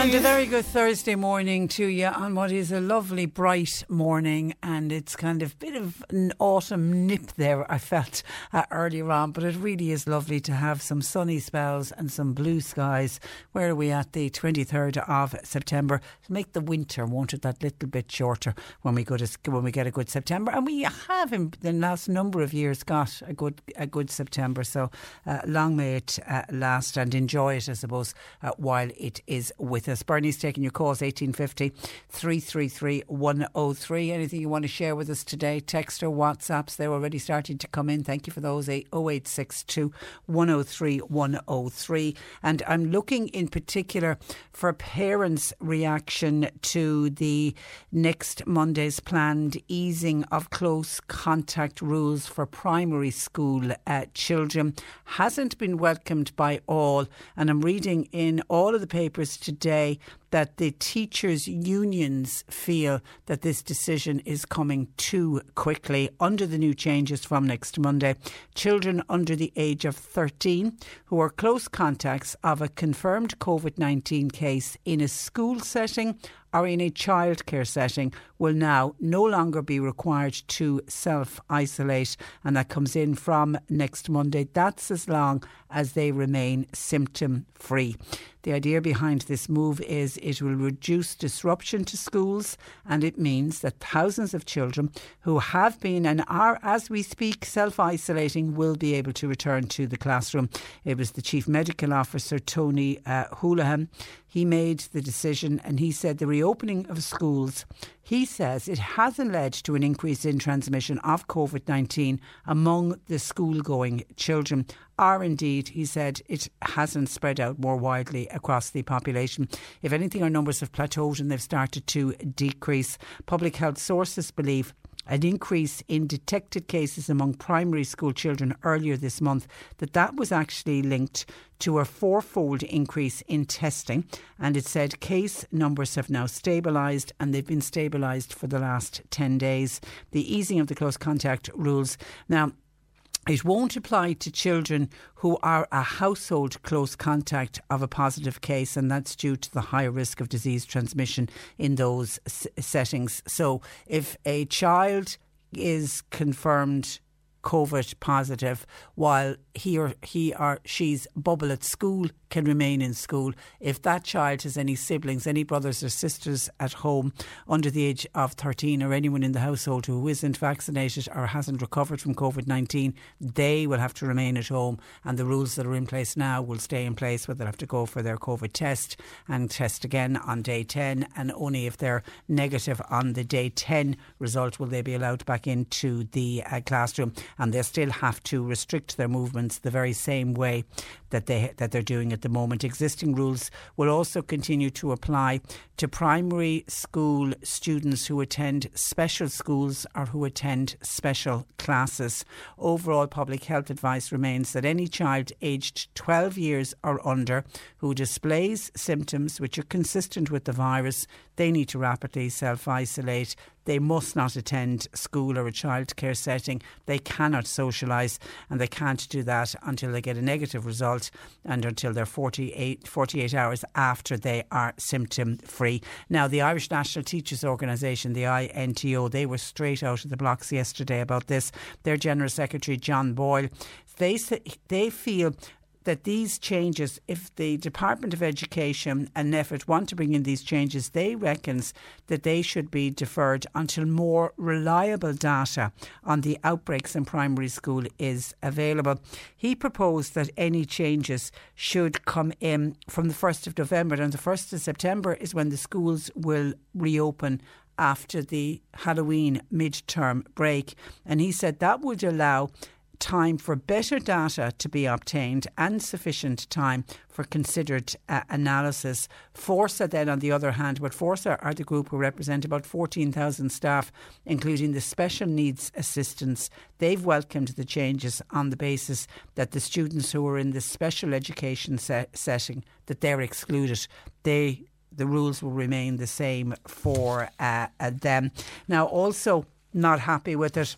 And a very good Thursday morning to you on what is a lovely bright morning. And it's kind of bit of an autumn nip there I felt uh, earlier on. But it really is lovely to have some sunny spells and some blue skies. Where are we at the 23rd of September? To make the winter won't it that little bit shorter when we go to when we get a good September? And we have in the last number of years got a good a good September. So uh, long may it uh, last and enjoy it I suppose uh, while it is with us. Bernie's taking your calls 1850 333 103. Anything you want to share with us today? Text or WhatsApps, they're already starting to come in. Thank you for those 0862 103 103. And I'm looking in particular for parents' reaction to the next Monday's planned easing of close contact rules for primary school uh, children. Hasn't been welcomed by all. And I'm reading in all of the papers today that the teachers' unions feel that this decision is coming too quickly under the new changes from next Monday. Children under the age of 13 who are close contacts of a confirmed COVID 19 case in a school setting or in a childcare setting will now no longer be required to self isolate, and that comes in from next Monday. That's as long as they remain symptom free. The idea behind this move is it will reduce disruption to schools and it means that thousands of children who have been and are, as we speak, self isolating will be able to return to the classroom. It was the Chief Medical Officer, Tony uh, Holohan. He made the decision and he said the reopening of schools, he says it hasn't led to an increase in transmission of COVID 19 among the school going children. Or indeed, he said, it hasn't spread out more widely across the population. If anything, our numbers have plateaued and they've started to decrease. Public health sources believe an increase in detected cases among primary school children earlier this month, that that was actually linked to a fourfold increase in testing. And it said case numbers have now stabilised and they've been stabilised for the last 10 days. The easing of the close contact rules. Now, it won't apply to children who are a household close contact of a positive case, and that's due to the higher risk of disease transmission in those s- settings. So, if a child is confirmed COVID positive, while he or he or she's bubble at school can remain in school. If that child has any siblings, any brothers or sisters at home under the age of 13, or anyone in the household who isn't vaccinated or hasn't recovered from COVID 19, they will have to remain at home. And the rules that are in place now will stay in place, where they'll have to go for their COVID test and test again on day 10. And only if they're negative on the day 10 result will they be allowed back into the uh, classroom. And they still have to restrict their movements the very same way that they that they're doing at the moment. Existing rules will also continue to apply to primary school students who attend special schools or who attend special classes. Overall public health advice remains that any child aged 12 years or under who displays symptoms which are consistent with the virus They need to rapidly self isolate. They must not attend school or a childcare setting. They cannot socialise and they can't do that until they get a negative result and until they're 48, 48 hours after they are symptom free. Now, the Irish National Teachers Organisation, the INTO, they were straight out of the blocks yesterday about this. Their General Secretary, John Boyle, they, they feel that these changes, if the Department of Education and NPHET want to bring in these changes, they reckons that they should be deferred until more reliable data on the outbreaks in primary school is available. He proposed that any changes should come in from the 1st of November and the 1st of September is when the schools will reopen after the Halloween midterm break. And he said that would allow time for better data to be obtained and sufficient time for considered uh, analysis. Forsa, then, on the other hand, but Forsa are the group who represent about 14,000 staff, including the special needs assistants. They've welcomed the changes on the basis that the students who are in the special education se- setting that they're excluded. They the rules will remain the same for uh, uh, them. Now, also not happy with it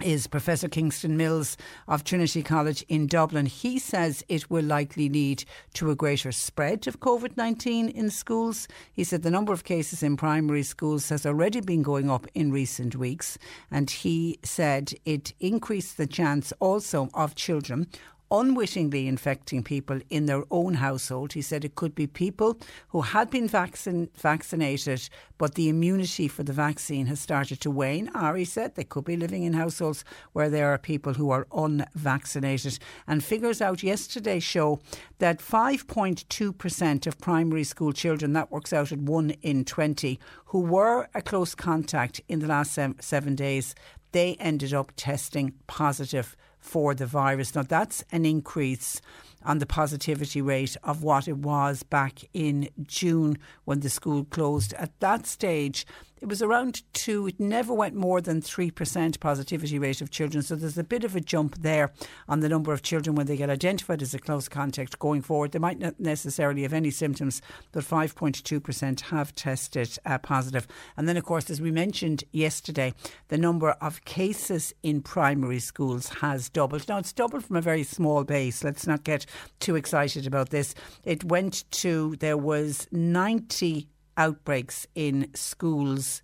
is Professor Kingston Mills of Trinity College in Dublin. He says it will likely lead to a greater spread of COVID 19 in schools. He said the number of cases in primary schools has already been going up in recent weeks, and he said it increased the chance also of children unwittingly infecting people in their own household. He said it could be people who had been vaccin- vaccinated, but the immunity for the vaccine has started to wane. Ari said they could be living in households where there are people who are unvaccinated. And figures out yesterday show that 5.2% of primary school children, that works out at 1 in 20, who were a close contact in the last seven days, they ended up testing positive for the virus. Now, that's an increase on the positivity rate of what it was back in June when the school closed. At that stage, it was around two. It never went more than 3% positivity rate of children. So there's a bit of a jump there on the number of children when they get identified as a close contact going forward. They might not necessarily have any symptoms, but 5.2% have tested uh, positive. And then, of course, as we mentioned yesterday, the number of cases in primary schools has doubled. Now, it's doubled from a very small base. Let's not get too excited about this. It went to, there was 90 outbreaks in schools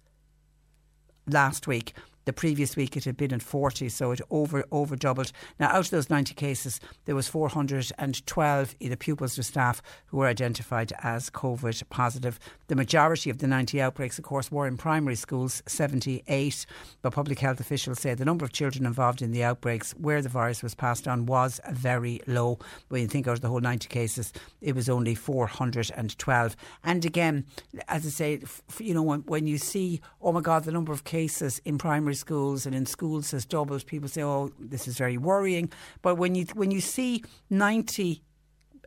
last week. The previous week it had been at 40, so it over over doubled. Now, out of those 90 cases, there was 412 either pupils or staff who were identified as COVID positive. The majority of the 90 outbreaks, of course, were in primary schools, 78. But public health officials say the number of children involved in the outbreaks where the virus was passed on was very low. When you think out of the whole 90 cases, it was only 412. And again, as I say, you know, when, when you see, oh my God, the number of cases in primary schools and in schools has doubled. People say, "Oh, this is very worrying." But when you when you see ninety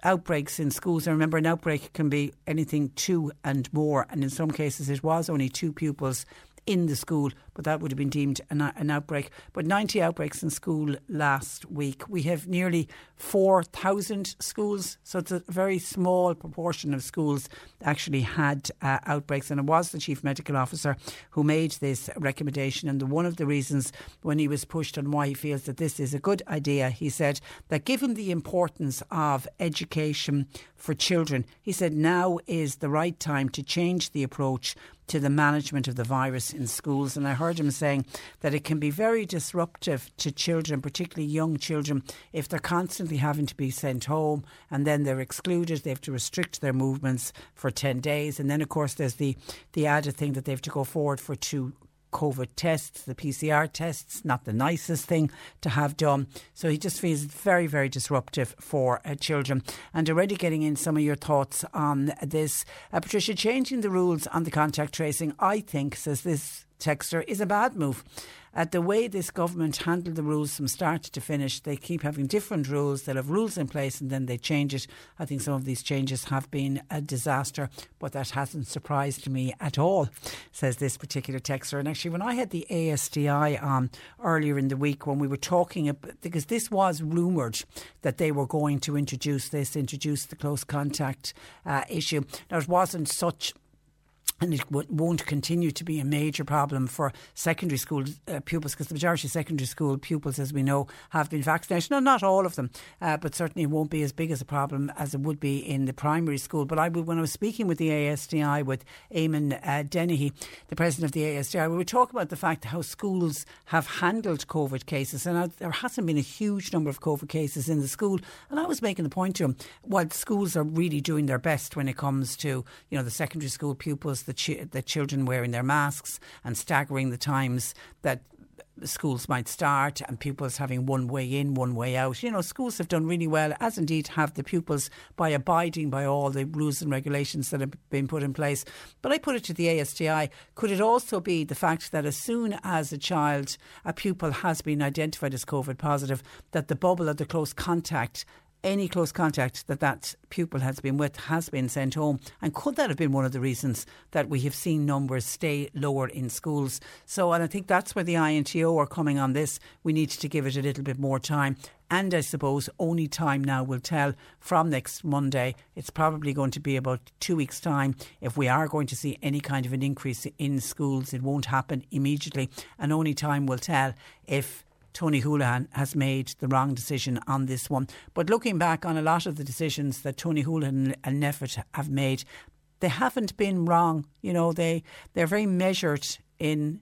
outbreaks in schools, and remember, an outbreak can be anything two and more, and in some cases, it was only two pupils in the school, but that would have been deemed an, an, outbreak. But 90 outbreaks in school last week. We have nearly 4,000 schools, so it's a very small proportion of schools actually had uh, outbreaks. And it was the Chief Medical Officer who made this recommendation. And the, one of the reasons when he was pushed on why he feels that this is a good idea, he said that given the importance of education for children, he said now is the right time to change the approach to the management of the virus in schools. And I heard him saying that it can be very disruptive to children, particularly young children, if they're constantly having to be sent home and then they're excluded. They have to restrict their movements for 10 days. And then, of course, there's the, the added thing that they have to go forward for two COVID tests, the PCR tests, not the nicest thing to have done. So he just feels very, very disruptive for uh, children. And already getting in some of your thoughts on this. Uh, Patricia, changing the rules on the contact tracing, I think, says this texter, is a bad move at the way this government handled the rules from start to finish. They keep having different rules. They'll have rules in place and then they change it. I think some of these changes have been a disaster, but that hasn't surprised me at all, says this particular texter. And actually, when I had the ASTI on earlier in the week, when we were talking, about, because this was rumoured that they were going to introduce this, introduce the close contact uh, issue. Now, it wasn't such and it w- won't continue to be a major problem for secondary school uh, pupils because the majority of secondary school pupils, as we know, have been vaccinated. No, not all of them, uh, but certainly it won't be as big as a problem as it would be in the primary school. But I, when I was speaking with the ASTI with Eamon uh, Dennehy, the president of the ASTI, we were talking about the fact how schools have handled COVID cases, and there hasn't been a huge number of COVID cases in the school. And I was making the point to him, while schools are really doing their best when it comes to you know the secondary school pupils the, the children wearing their masks and staggering the times that schools might start and pupils having one way in, one way out. You know, schools have done really well, as indeed have the pupils, by abiding by all the rules and regulations that have been put in place. But I put it to the ASTI could it also be the fact that as soon as a child, a pupil has been identified as COVID positive, that the bubble of the close contact any close contact that that pupil has been with has been sent home. And could that have been one of the reasons that we have seen numbers stay lower in schools? So, and I think that's where the INTO are coming on this. We need to give it a little bit more time. And I suppose only time now will tell from next Monday. It's probably going to be about two weeks' time. If we are going to see any kind of an increase in schools, it won't happen immediately. And only time will tell if Tony Holohan has made the wrong decision on this one. But looking back on a lot of the decisions that Tony Holohan and NPHET have made, they haven't been wrong. You know, they they're very measured in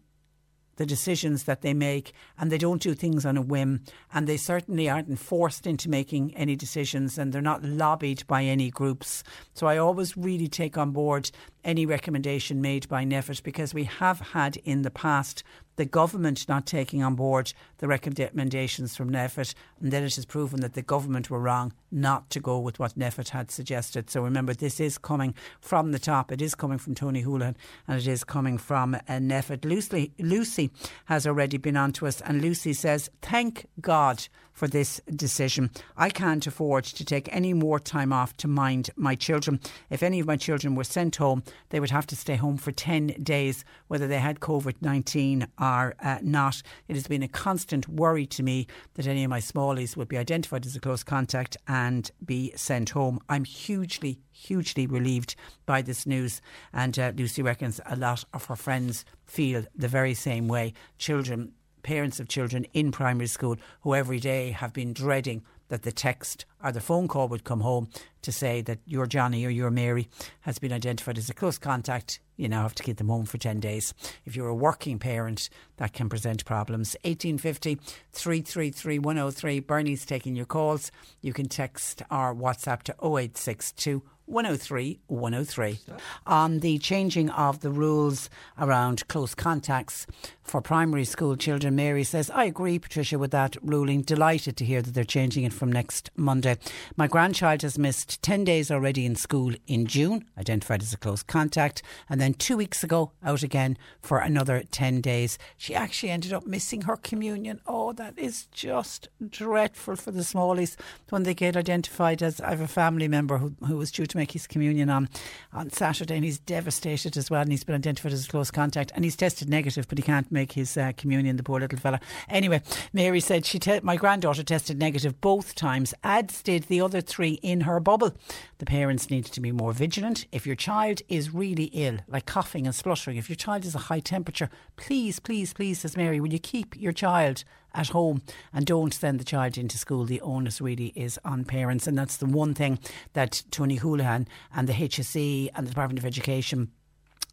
the decisions that they make and they don't do things on a whim and they certainly aren't forced into making any decisions and they're not lobbied by any groups. So I always really take on board any recommendation made by NPHET because we have had in the past the government not taking on board the recommendations from NPHET, and then it has proven that the government were wrong not to go with what NPHET had suggested. So remember, this is coming from the top. It is coming from Tony Holohan, and it is coming from uh, NPHET. Lucy, Lucy has already been on to us, and Lucy says, "Thank God." For this decision. I can't afford to take any more time off to mind my children. If any of my children were sent home, they would have to stay home for 10 days, whether they had COVID 19 or uh, not. It has been a constant worry to me that any of my smallies would be identified as a close contact and be sent home. I'm hugely, hugely relieved by this news. And uh, Lucy reckons a lot of her friends feel the very same way. Children parents of children in primary school who every day have been dreading that the text or the phone call would come home to say that your Johnny or your Mary has been identified as a close contact. You now have to keep them home for 10 days. If you're a working parent, that can present problems. 1850 333 103. Bernie's taking your calls. You can text or WhatsApp to 0862 103 103 on um, the changing of the rules around close contacts for primary school children. Mary says, I agree, Patricia, with that ruling. Delighted to hear that they're changing it from next Monday. My grandchild has missed 10 days already in school in June, identified as a close contact, and then two weeks ago out again for another 10 days. She actually ended up missing her communion. Oh, that is just dreadful for the smallies when they get identified as I have a family member who, who was due to make his communion on, on Saturday and he's devastated as well and he's been identified as a close contact and he's tested negative but he can't make his uh, communion, the poor little fella. Anyway, Mary said she te- my granddaughter tested negative both times, as did the other three in her bubble. The parents need to be more vigilant. If your child is really ill, like coughing and spluttering, if your child is a high temperature, please, please, please, says Mary, will you keep your child at home and don't send the child into school. The onus really is on parents, and that's the one thing that Tony Holohan and the HSE and the Department of Education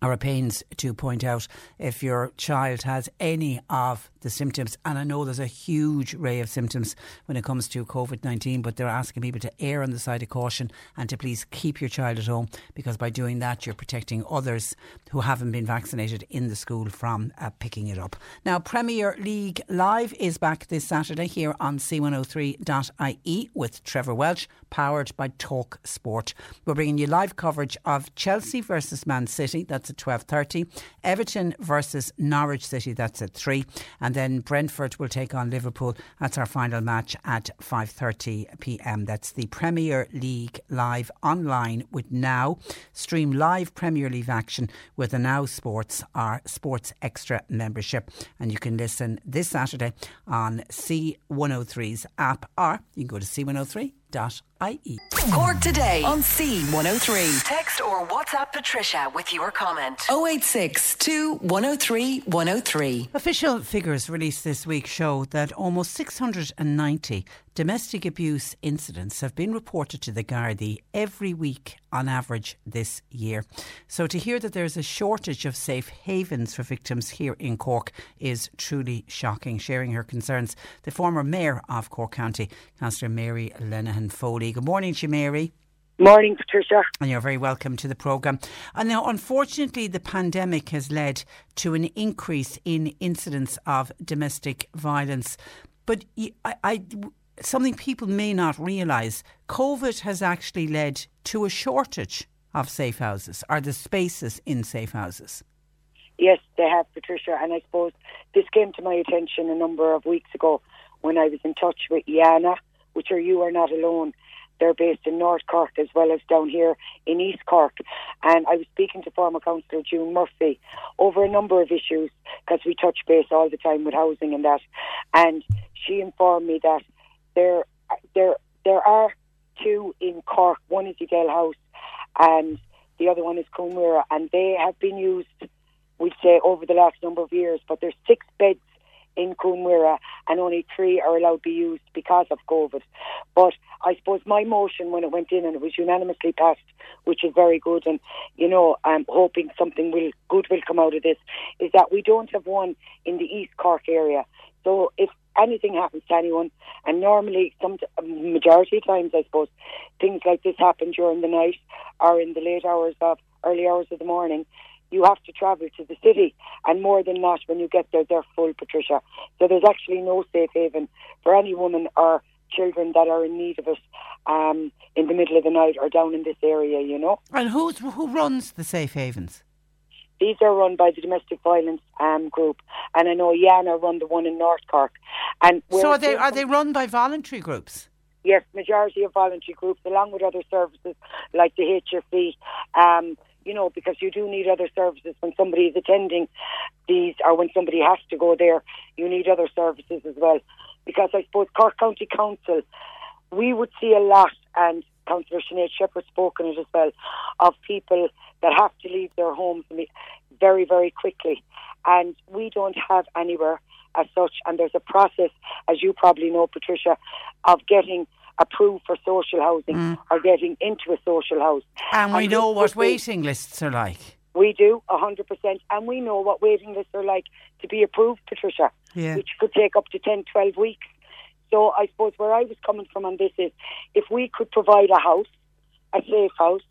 are at pains to point out if your child has any of the symptoms. And I know there's a huge array of symptoms when it comes to COVID 19, but they're asking people to err on the side of caution and to please keep your child at home because by doing that, you're protecting others who haven't been vaccinated in the school from uh, picking it up. Now, Premier League Live is back this Saturday here on c103.ie with Trevor Welch, powered by Talk Sport. We're bringing you live coverage of Chelsea versus Man City. That's at 12.30. Everton versus Norwich City. That's at 3. And then Brentford will take on Liverpool. That's our final match at 5:30 p.m. That's the Premier League live online with Now. Stream live Premier League action with the Now Sports our Sports Extra membership, and you can listen this Saturday on C103's app, or you can go to c103.com Cork today on C103. Text or WhatsApp Patricia with your comment. 086 103 103. Official figures released this week show that almost 690 domestic abuse incidents have been reported to the Gardaí every week on average this year. So to hear that there's a shortage of safe havens for victims here in Cork is truly shocking. Sharing her concerns, the former mayor of Cork County, Councillor Mary Linehan Foley. Good morning to you, Mary. Morning, Patricia. And you're very welcome to the programme. And now, unfortunately, the pandemic has led to an increase in incidents of domestic violence. But I, I something people may not realise COVID has actually led to a shortage of safe houses or the spaces in safe houses. Yes, they have, Patricia. And I suppose this came to my attention a number of weeks ago when I was in touch with Yana, which are You Are Not Alone. They're based in North Cork as well as down here in East Cork. And I was speaking to former councillor June Murphy over a number of issues because we touch base all the time with housing and that. And she informed me that there, there, there are two in Cork. One is Edel House, and the other one is Coomera, and they have been used, we'd say, over the last number of years. But there's six beds in Coomera, and only three are allowed to be used because of COVID. But I suppose my motion when it went in and it was unanimously passed, which is very good, and you know, I'm hoping something will good will come out of this, is that we don't have one in the East Cork area. So if anything happens to anyone, and normally, some majority of times, I suppose, things like this happen during the night or in the late hours of early hours of the morning. You have to travel to the city, and more than that, when you get there, they're full, Patricia. So there's actually no safe haven for any woman or children that are in need of it um, in the middle of the night or down in this area, you know. And who's, who runs the safe havens? These are run by the domestic violence um, group, and I know Yana run the one in North Cork. And so are they are they run by voluntary groups? Yes, majority of voluntary groups, along with other services like the HSE. Um, you know, because you do need other services when somebody is attending these, or when somebody has to go there. You need other services as well, because I suppose Cork County Council, we would see a lot, and Councillor Sinead Sheppard spoke on it as well, of people that have to leave their homes very, very quickly. And we don't have anywhere as such. And there's a process, as you probably know, Patricia, of getting approved for social housing mm. or getting into a social house. And we and know what waiting lists are like. We do, 100%. And we know what waiting lists are like to be approved, Patricia, yeah. which could take up to 10, 12 weeks. So I suppose where I was coming from on this is if we could provide a house, a safe house,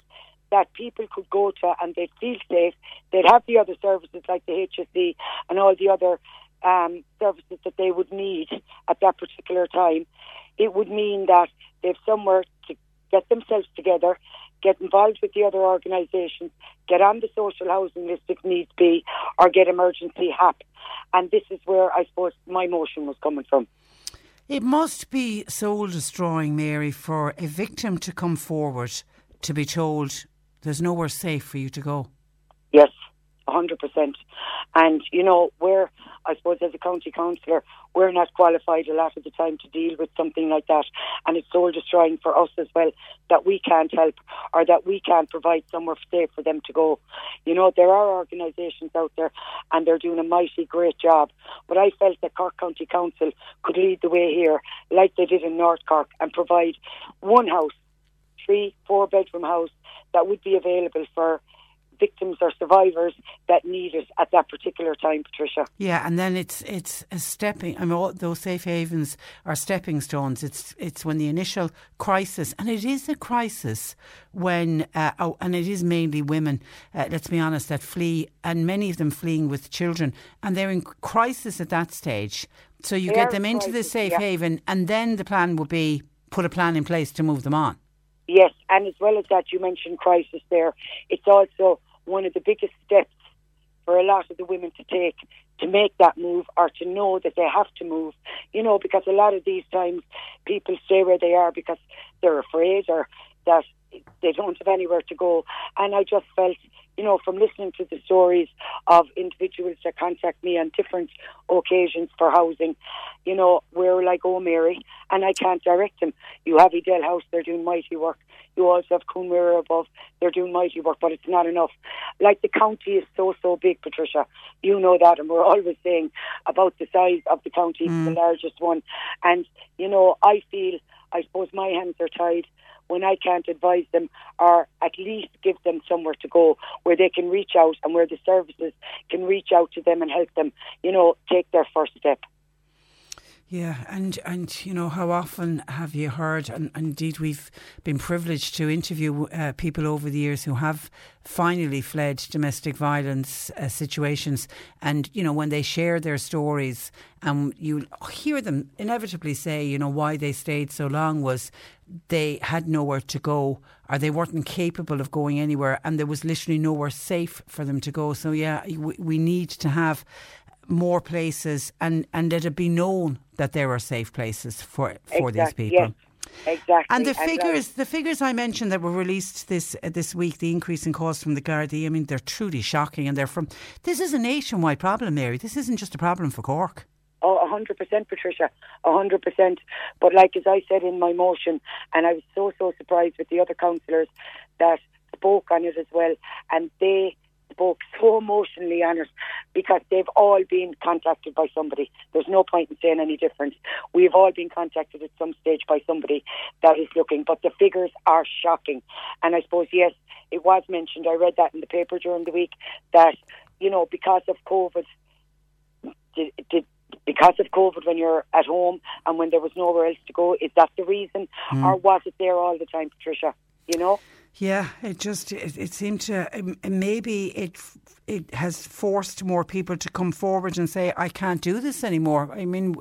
that people could go to and they'd feel safe. They'd have the other services like the HSE and all the other um, services that they would need at that particular time. It would mean that they've somewhere to get themselves together, get involved with the other organisations, get on the social housing list if needs be, or get emergency HAP. And this is where I suppose my motion was coming from. It must be soul destroying, Mary, for a victim to come forward to be told there's nowhere safe for you to go. Yes, 100%. And, you know, we're, I suppose, as a county councillor, we're not qualified a lot of the time to deal with something like that. And it's soul destroying for us as well that we can't help or that we can't provide somewhere safe for them to go. You know, there are organisations out there and they're doing a mighty great job. But I felt that Cork County Council could lead the way here, like they did in North Cork, and provide one house, three, four bedroom house that would be available for victims or survivors that need it at that particular time, Patricia. Yeah, and then it's it's a stepping. I mean, all those safe havens are stepping stones. It's it's when the initial crisis, and it is a crisis when, uh, oh, and it is mainly women. Uh, let's be honest, that flee, and many of them fleeing with children, and they're in crisis at that stage. So you they get them into crisis, the safe yeah. haven, and then the plan would be put a plan in place to move them on. Yes, and as well as that, you mentioned crisis there. It's also one of the biggest steps for a lot of the women to take to make that move or to know that they have to move. You know, because a lot of these times people stay where they are because they're afraid or that they don't have anywhere to go. And I just felt, you know, from listening to the stories of individuals that contact me on different occasions for housing, you know, we're like, oh, Mary, and I can't direct them. You have Edel House, they're doing mighty work. You also have Coomera above, they're doing mighty work, but it's not enough. Like the county is so, so big, Patricia. You know that, and we're always saying about the size of the county, mm. the largest one. And, you know, I feel, I suppose my hands are tied when I can't advise them or at least give them somewhere to go where they can reach out and where the services can reach out to them and help them, you know, take their first step. Yeah, and and you know how often have you heard, and, and indeed we've been privileged to interview uh, people over the years who have finally fled domestic violence uh, situations, and you know when they share their stories, and you hear them inevitably say, you know, why they stayed so long was they had nowhere to go, or they weren't capable of going anywhere, and there was literally nowhere safe for them to go. So yeah, we, we need to have more places and, and let it be known that there are safe places for, for exactly, these people. Yes. Exactly. And the figures, the figures I mentioned that were released this uh, this week, the increase in costs from the Gardaí, I mean, they're truly shocking, and they're from. This is a nationwide problem, Mary. This isn't just a problem for Cork. Oh, 100%, Patricia, hundred percent. But like as I said in my motion, and I was so so surprised with the other councillors that spoke on it as well, and they spoke so emotionally on it because they've all been contacted by somebody. There's no point in saying any different. We've all been contacted at some stage by somebody that is looking, but the figures are shocking. And I suppose, yes, it was mentioned, I read that in the paper during the week, that, you know, because of COVID, did, did because of COVID when you're at home and when there was nowhere else to go, is that the reason? Mm. Or was it there all the time, Patricia? You know? Yeah, it just it, it seemed to um, maybe it it has forced more people to come forward and say I can't do this anymore. I mean,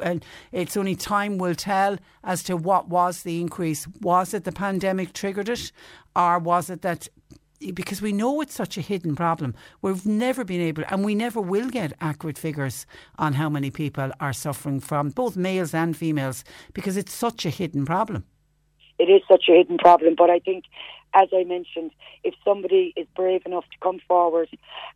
it's only time will tell as to what was the increase. Was it the pandemic triggered it, or was it that because we know it's such a hidden problem. We've never been able, and we never will get accurate figures on how many people are suffering from both males and females because it's such a hidden problem. It is such a hidden problem, but I think as I mentioned, if somebody is brave enough to come forward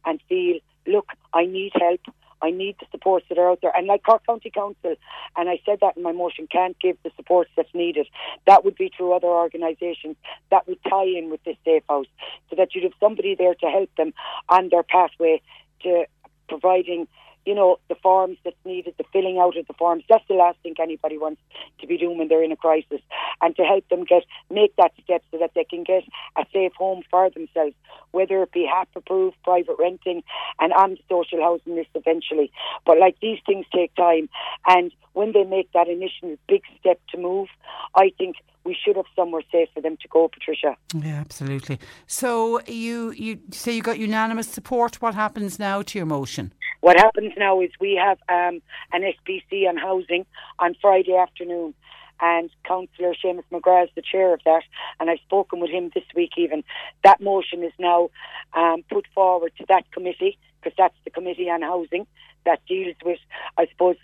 and feel, look, I need help, I need the supports that are out there. And like Cork County Council, and I said that in my motion, can't give the supports that's needed. That would be through other organisations that would tie in with this safe house so that you'd have somebody there to help them on their pathway to providing you know, the forms that's needed, the filling out of the forms. That's the last thing anybody wants to be doing when they're in a crisis. And to help them get make that step so that they can get a safe home for themselves, whether it be HAP approved, private renting, and on the social housing list eventually. But like these things take time, and when they make that initial big step to move, I think we should have somewhere safe for them to go, Patricia. Yeah, absolutely. So you you say you got unanimous support. What happens now to your motion? What happens now is we have um, an SPC on housing on Friday afternoon and Councillor Seamus McGrath is the chair of that, and I've spoken with him this week even. That motion is now um, put forward to that committee, because that's the committee on housing that deals with, I suppose,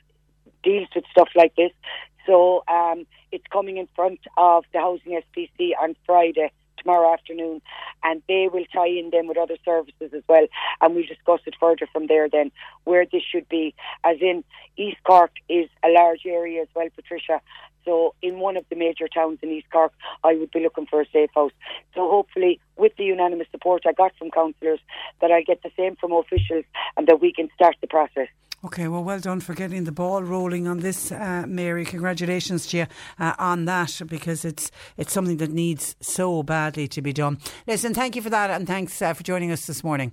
deals with stuff like this. So um, it's coming in front of the Housing SPC on Friday tomorrow afternoon, and they will tie in then with other services as well, and we'll discuss it further from there then where this should be. As in, East Cork is a large area as well, Patricia. So, in one of the major towns in East Cork, I would be looking for a safe house. So, hopefully, with the unanimous support I got from councillors, that I get the same from officials and that we can start the process. Okay, well, well done for getting the ball rolling on this, uh, Mary. Congratulations to you uh, on that because it's it's something that needs so badly to be done. Listen, thank you for that, and thanks uh, for joining us this morning.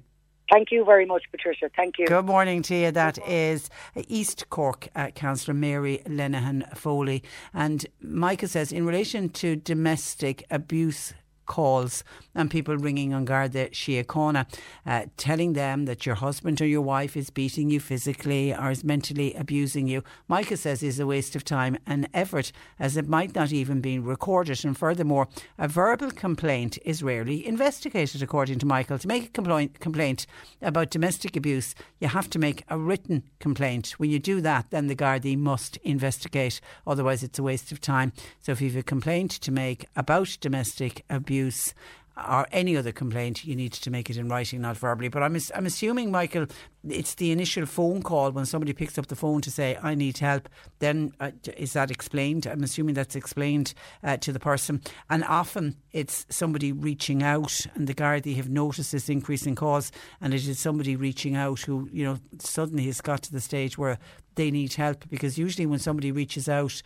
Thank you very much, Patricia. Thank you. Good morning to you. That is East Cork uh, Councillor Mary Linehan Foley. And Micah says, in relation to domestic abuse calls and people ringing on Garda Síochána, uh, telling them that your husband or your wife is beating you physically or is mentally abusing you. Micah says is a waste of time and effort as it might not even be recorded. And furthermore, a verbal complaint is rarely investigated, according to Michael. To make a complaint, about domestic abuse, you have to make a written complaint. When you do that, then the Gardaí must investigate. Otherwise, it's a waste of time. So if you have a complaint to make about domestic abuse, abuse or any other complaint, you need to make it in writing, not verbally. But I'm, I'm assuming, Michael, it's the initial phone call when somebody picks up the phone to say, I need help. Then uh, is that explained? I'm assuming that's explained uh, to the person. And often it's somebody reaching out, and the Gardaí have noticed this increase in calls, and it is somebody reaching out who, you know, suddenly has got to the stage where they need help. Because usually when somebody reaches out,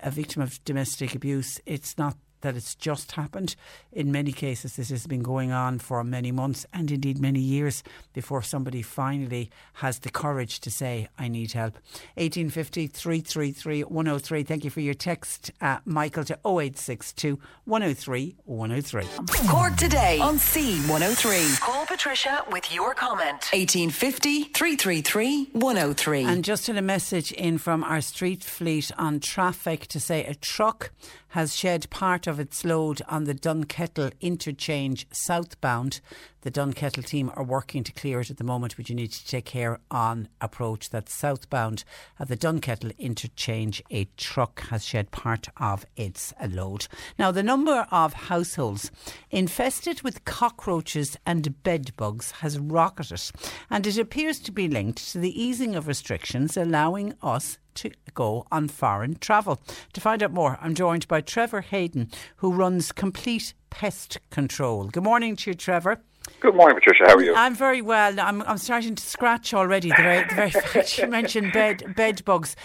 a victim of domestic abuse, it's not that it's just happened. In many cases, this has been going on for many months and indeed many years before somebody finally has the courage to say, I need help. 1850 333 103. Thank you for your text, uh, Michael, to 0862 103 103. Cork today on C103. Call Patricia with your comment. 1850 333 103. And just in a message in from our street fleet on traffic to say a truck has shed part of its load on the Dunkettle interchange southbound. The Dunkettle team are working to clear it at the moment, but you need to take care on approach. That's southbound at the Dunkettle interchange. A truck has shed part of its load. Now, the number of households infested with cockroaches and bed bugs has rocketed, and it appears to be linked to the easing of restrictions allowing us to go on foreign travel. To find out more, I'm joined by Trevor Hayden, who runs Complete Pest Control. Good morning to you, Trevor. Good morning, Patricia. How are you? I'm very well. I'm, I'm starting to scratch already. The very, the very fact you mentioned bed bed bugs.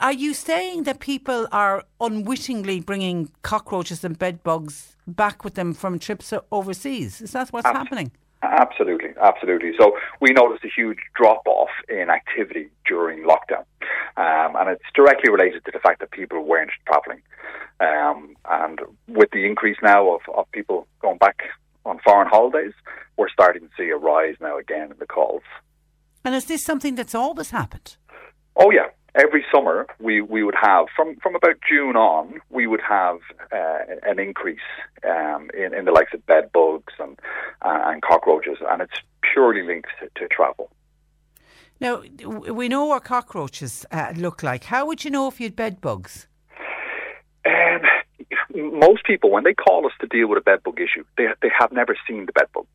Are you saying that people are unwittingly bringing cockroaches and bed bugs back with them from trips overseas? Is that what's Abs- happening? Absolutely, absolutely. So we noticed a huge drop off in activity during lockdown, um, and it's directly related to the fact that people weren't travelling. Um, and with the increase now of, of people going back on foreign holidays, we're starting to see a rise now again in the calls. And is this something that's always happened? Oh yeah, every summer we, we would have from, from about June on we would have uh, an increase um, in, in the likes of bed bugs and uh, and cockroaches, and it's purely linked to, to travel. Now, we know what cockroaches uh, look like. How would you know if you had bed bugs? Um, most people, when they call us to deal with a bed bug issue, they they have never seen the bed bug.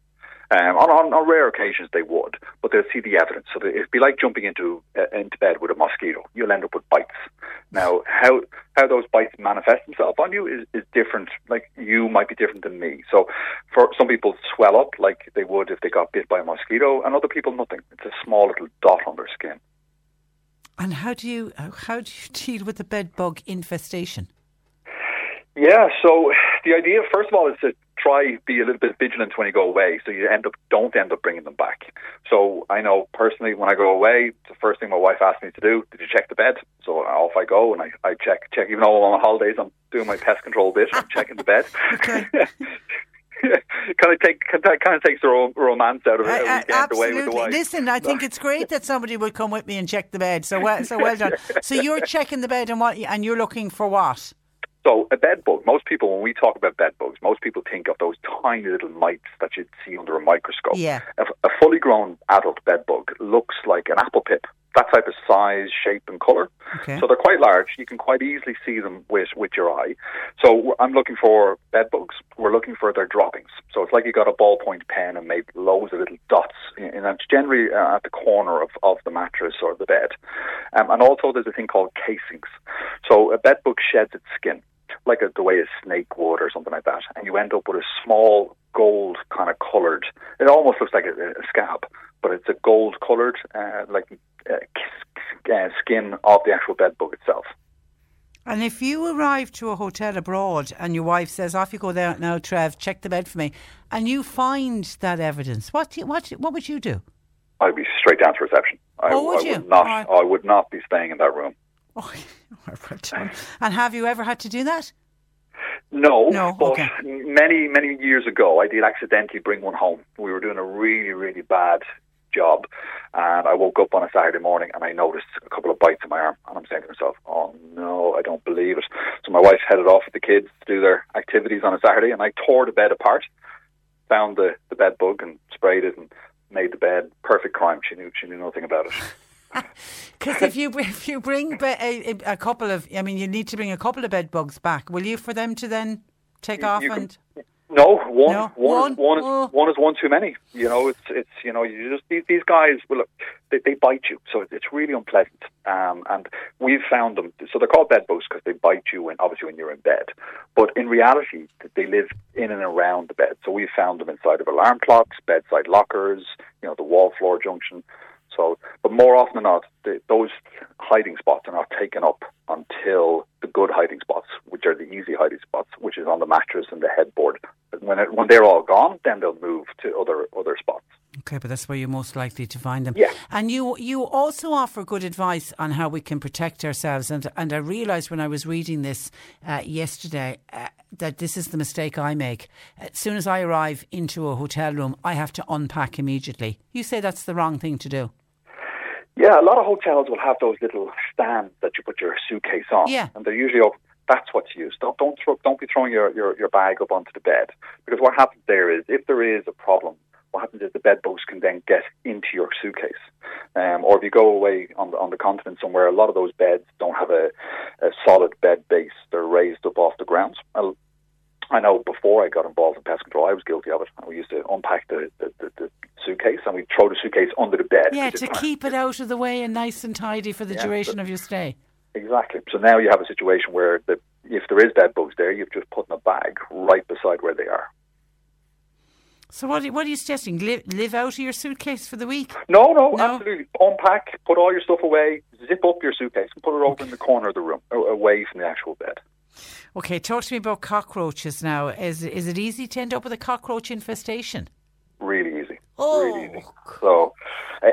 Um, on, on, on rare occasions they would, but they'll see the evidence. So it'd be like jumping into uh, into bed with a mosquito. You'll end up with bites. Now, how how those bites manifest themselves on you is, is different. Like you might be different than me. So for some people, swell up like they would if they got bit by a mosquito, and other people nothing. It's a small little dot on their skin. And how do you how do you deal with the bed bug infestation? Yeah, so the idea, first of all, is to try be a little bit vigilant when you go away, so you end up don't end up bringing them back. So I know personally, when I go away, the first thing my wife asks me to do: Did you check the bed? So off I go and I, I check check. Even though I'm on holidays, I'm doing my pest control bit. I'm checking the bed. kind of take kind of takes the ro- romance out of it. Uh, a weekend away with the absolutely. wife. Listen, I think it's great that somebody would come with me and check the bed. So well, so well done. So you're checking the bed and what? And you're looking for what? So a bed bug, most people, when we talk about bed bugs, most people think of those tiny little mites that you'd see under a microscope. Yeah. A, a fully grown adult bed bug looks like an apple pip. That type of size, shape, and colour. Okay. So they're quite large. You can quite easily see them with, with your eye. So I'm looking for bed bugs. We're looking for their droppings. So it's like you got a ballpoint pen and made loads of little dots, and it's generally uh, at the corner of, of the mattress or the bed. Um, and also there's a thing called casings. So a bed bug sheds its skin like a, the way a snake would or something like that, and you end up with a small gold kind of coloured. It almost looks like a, a scab, but it's a gold coloured, uh, like uh, uh, skin of the actual bed bug itself. And if you arrive to a hotel abroad and your wife says, "Off you go there now, Trev, check the bed for me," and you find that evidence, what you, what what would you do? I'd be straight down to reception. I, Oh, would I you? would not. I would not be staying in that room. Oh, well done. And have you ever had to do that? No, No, but okay. many, many years ago, I did accidentally bring one home. We were doing a really, really bad job, and I woke up on a Saturday morning and I noticed a couple of bites in my arm, and I'm saying to myself, "Oh no, I don't believe it." So my wife headed off with the kids to do their activities on a Saturday, and I tore the bed apart, found the the bed bug, and sprayed it, and made the bed. Perfect crime. She knew she knew nothing about it. Because if you if you bring a, a couple of, I mean, you need to bring a couple of bed bugs back, will you, for them to then take off you can- and? No, one, No, one, one? one is Oh. one is one too many. You know, it's it's you know, you just these, these guys. Well, look, they, they bite you, so it's- it's really unpleasant. Um, and we've found them. So they're called bed bugs because they bite you when obviously when you're in bed. But in reality, they live in and around the bed. So we've found them inside of alarm clocks, bedside lockers, you know, the wall floor junction. So, but more often than not, the, those hiding spots are not taken up until the good hiding spots, which are the easy hiding spots, which is on the mattress and the headboard. When it, when they're all gone, then they'll move to other other spots. Okay, but that's where you're most likely to find them. Yeah. And you you also offer good advice on how we can protect ourselves. And and I realised when I was reading this uh, yesterday uh, that this is the mistake I make. As soon as I arrive into a hotel room, I have to unpack immediately. You say that's the wrong thing to do. Yeah, a lot of hotels will have those little stands that you put your suitcase on, Yeah. and they're usually open. That's what's used. Don't don't throw, don't be throwing your, your, your bag up onto the bed because what happens there is if there is a problem, what happens is the bed bugs can then get into your suitcase. Um, or if you go away on the on the continent somewhere, a lot of those beds don't have a, a solid bed base. They're raised up off the ground. I know before I got involved in pest control, I was guilty of it. We used to unpack the, the, the, the suitcase and we'd throw the suitcase under the bed. Yeah, to keep it out of the way and nice and tidy for the Yeah, duration but- of your stay. Exactly. So now you have a situation where the, if there is bed bugs there, you've just put in a bag right beside where they are. So what are, you- what are you suggesting? Live, live out of your suitcase for the week? No, no, No? absolutely. Unpack, put all your stuff away, zip up your suitcase, and put it over in the corner of the room, away from the actual bed. Okay, talk to me about cockroaches now. Is is it easy to end up with a cockroach infestation? Really easy. Oh. Really easy. So,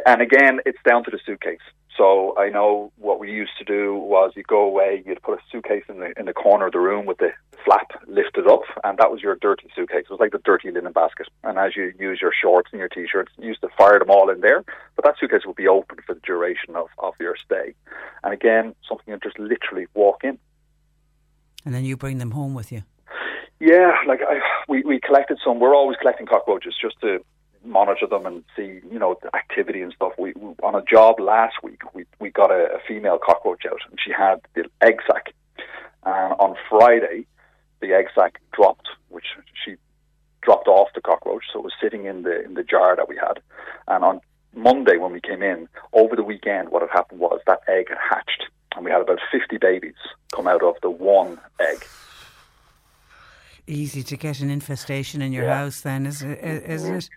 and again, it's down to the suitcase. So I know what we used to do was you go away, you'd put a suitcase in the in the corner of the room with the flap lifted up, and that was your dirty suitcase. It was like the dirty linen basket. And as you use your shorts and your t-shirts, you used to fire them all in there. But that suitcase would be open for the duration of, of your stay. And again, something you just literally walk in. And then you bring them home with you. Yeah, like I, we we collected some. We're always collecting cockroaches just to monitor them and see, you know, the activity and stuff. We, we on a job last week, we we got a, a female cockroach out, and she had the egg sac. And on Friday, the egg sac dropped, which she dropped off the cockroach, so it was sitting in the in the jar that we had. And on Monday, when we came in over the weekend, what had happened was that egg had hatched, and we had about fifty babies come out of the one egg. Easy to get an infestation in your Yeah. house, then, is it? Is it?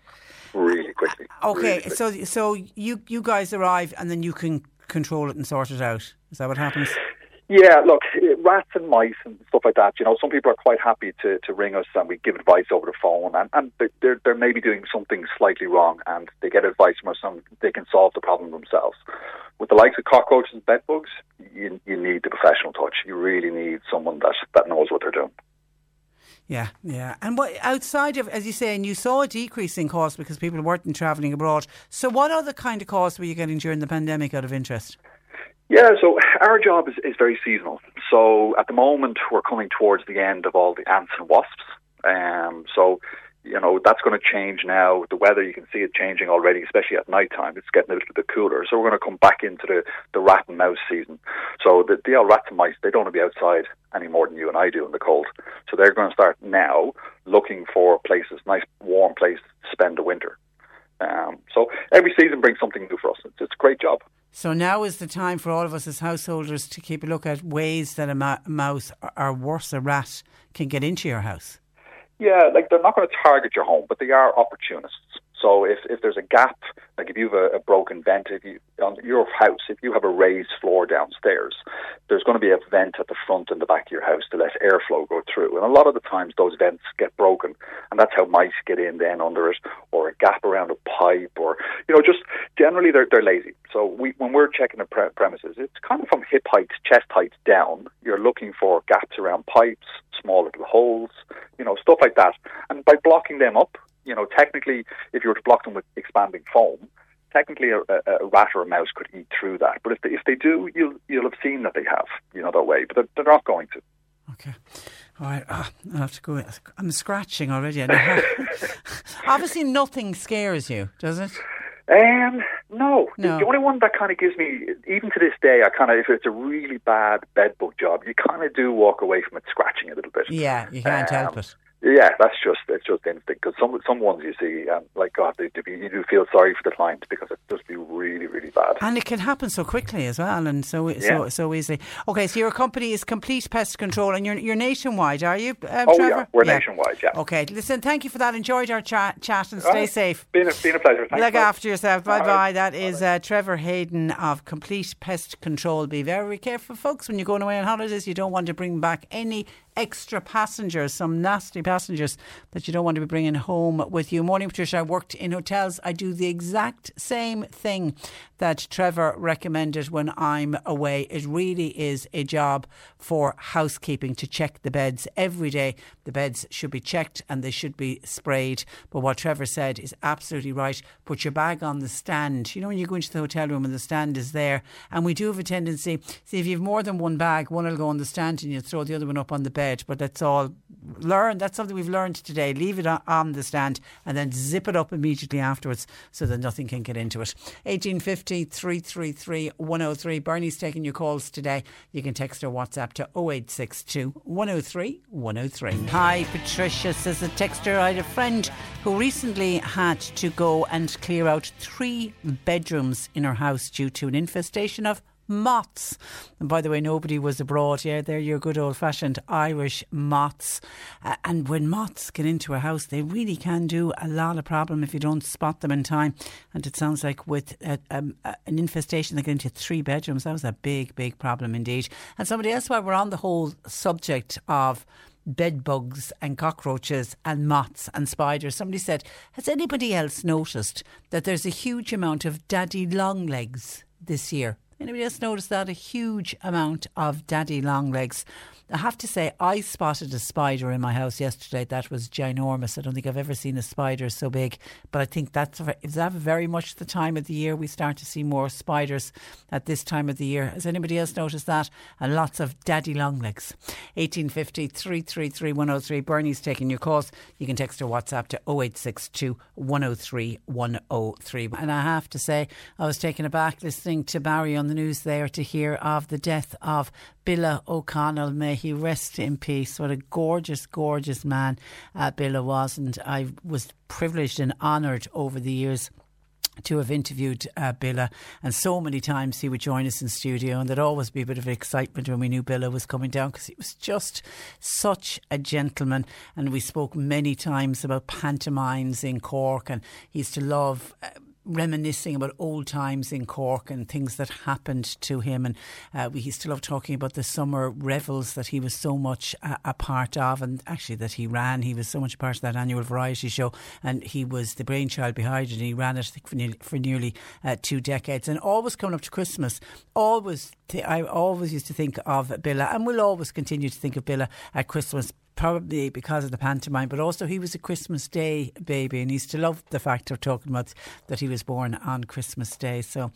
really quickly. Uh, okay, really quickly. so so you you guys arrive and then you can control it and sort it out. Is that what happens? Yeah, look, eh, rats and mice and stuff like that. You know, some people are quite happy to, to ring us and we give advice over the phone, and, and they- they're they're maybe doing something slightly wrong, and they get advice from us, and they can solve the problem themselves. With the likes of cockroaches and bed bugs, you you need the professional touch. You really need someone that that knows what they're doing. Yeah, yeah. And what outside of, as you say, and you saw a decrease in costs because people weren't travelling abroad. So, what other kind of costs were you getting during the pandemic out of interest? Yeah, so our job is, is very seasonal. So at the moment, we're coming towards the end of all the ants and wasps. Um, so, you know, that's going to change now. The weather, you can see it changing already, especially at night time. It's getting a little bit cooler. So we're going to come back into the, the rat and mouse season. So the, the old rats and mice, they don't want to be outside any more than you and I do in the cold. So they're going to start now looking for places, nice warm places to spend the winter. Um, so every season brings something new for us. It's, it's a great job. So now is the time for all of us as householders to keep a look at ways that a ma- mouse or- or worse a rat can get into your house. Yeah, like they're not going to target your home, but they are opportunists. So if, if there's a gap, like if you have a, a broken vent, if you on your house, if you have a raised floor downstairs, there's going to be a vent at the front and the back of your house to let airflow go through. And a lot of the times those vents get broken, and that's how mice get in then under it, or a gap around a pipe, or you know, just generally they're they're lazy. So we when we're checking the pre- premises, it's kind of from hip height, chest height down. You're looking for gaps around pipes, small little holes, you know, stuff like that. And by blocking them up, you know, technically, if you were to block them with expanding foam, technically a, a, a rat or a mouse could eat through that. But if they, if they do, you'll you'll have seen that they have, you know, that way. But they're, they're not going to. Okay. All right. Ah, I have to go. I'm scratching already. Obviously, nothing scares you, does it? Um, no. No. The only one that kind of gives me, even to this day, I kind of, if it's a really bad bed bug job, you kind of do walk away from it scratching a little bit. Yeah, you can't help Um, it. Yeah, that's just it's just instinct. Because some some ones you see, um, like God, they, they, you do feel sorry for the client because it does be really really bad. And it can happen so quickly as well, and so Yeah. so so easily. Okay, so your company is Complete Pest Control, and you're you're nationwide, are you, uh, Oh, Trevor? yeah, we're nationwide, yeah. Okay, listen, thank you for that. Enjoyed our chat, chat and stay Right. safe. Been a, been a pleasure. Thanks, Look after yourself. Bye bye. right. That is uh, Trevor Hayden of Complete Pest Control. Be very careful, folks, when you're going away on holidays. You don't want to bring back any extra passengers, some nasty passengers that you don't want to be bringing home with you. Morning, Patricia. I worked in hotels. I do the exact same thing that Trevor recommended when I'm away. It really is a job for housekeeping to check the beds every day. The beds should be checked and they should be sprayed. But what Trevor said is absolutely right. Put your bag on the stand. You know, when you go into the hotel room and the stand is there, and we do have a tendency, see, if you have more than one bag, one will go on the stand and you throw the other one up on the bed. But that's all learn. That's something we've learned today. Leave it on- on the stand and then zip it up immediately afterwards so that nothing can get into it. 1850 333 103. Bernie's taking your calls today. You can text or WhatsApp to 0862 103 103. Hi, Patricia says a texter. I had a friend who recently had to go and clear out three bedrooms in her house due to an infestation of moths. And by the way, nobody was abroad. Yeah, they're your good old fashioned Irish moths. Uh, and when moths get into a house, they really can do a lot of problem if you don't spot them in time. And it sounds like with uh, um, uh, an infestation that got into three bedrooms, that was a big, big problem indeed. And somebody else, while we're on the whole subject of bed bugs and cockroaches and moths and spiders. Somebody said, Has anybody else noticed that there's a huge amount of daddy long legs this year? Anybody else noticed that? A huge amount of daddy long legs. I have to say, I spotted a spider in my house yesterday that was ginormous. I don't think I've ever seen a spider so big, but I think that's is that very much the time of the year we start to see more spiders at this time of the year. Has anybody else noticed that? And lots of daddy long legs. 1850 333 103. Bernie's taking your calls. You can text or WhatsApp to 0862 103 103. And I have to say, I was taken aback listening to Barry on the news there to hear of the death of Billa O'Connell. May he rest in peace. What a gorgeous, gorgeous man uh, Billa was. And I was privileged and honoured over the years to have interviewed uh, Billa, and so many times he would join us in studio, and there'd always be a bit of excitement when we knew Billa was coming down because he was just such a gentleman. And we spoke many times about pantomimes in Cork, and he used to love. Uh, reminiscing about old times in Cork and things that happened to him. And uh, we used to love talking about the summer revels that he was so much a, a part of, and actually that he ran. He was so much a part of that annual variety show, and he was the brainchild behind it. And he ran it think, for nearly, for nearly uh, two decades. And always coming up to Christmas, always I always used to think of Billa, and we'll always continue to think of Billa at Christmas probably because of the pantomime, but also he was a Christmas Day baby, and he used to love the fact of talking about that he was born on Christmas Day. So,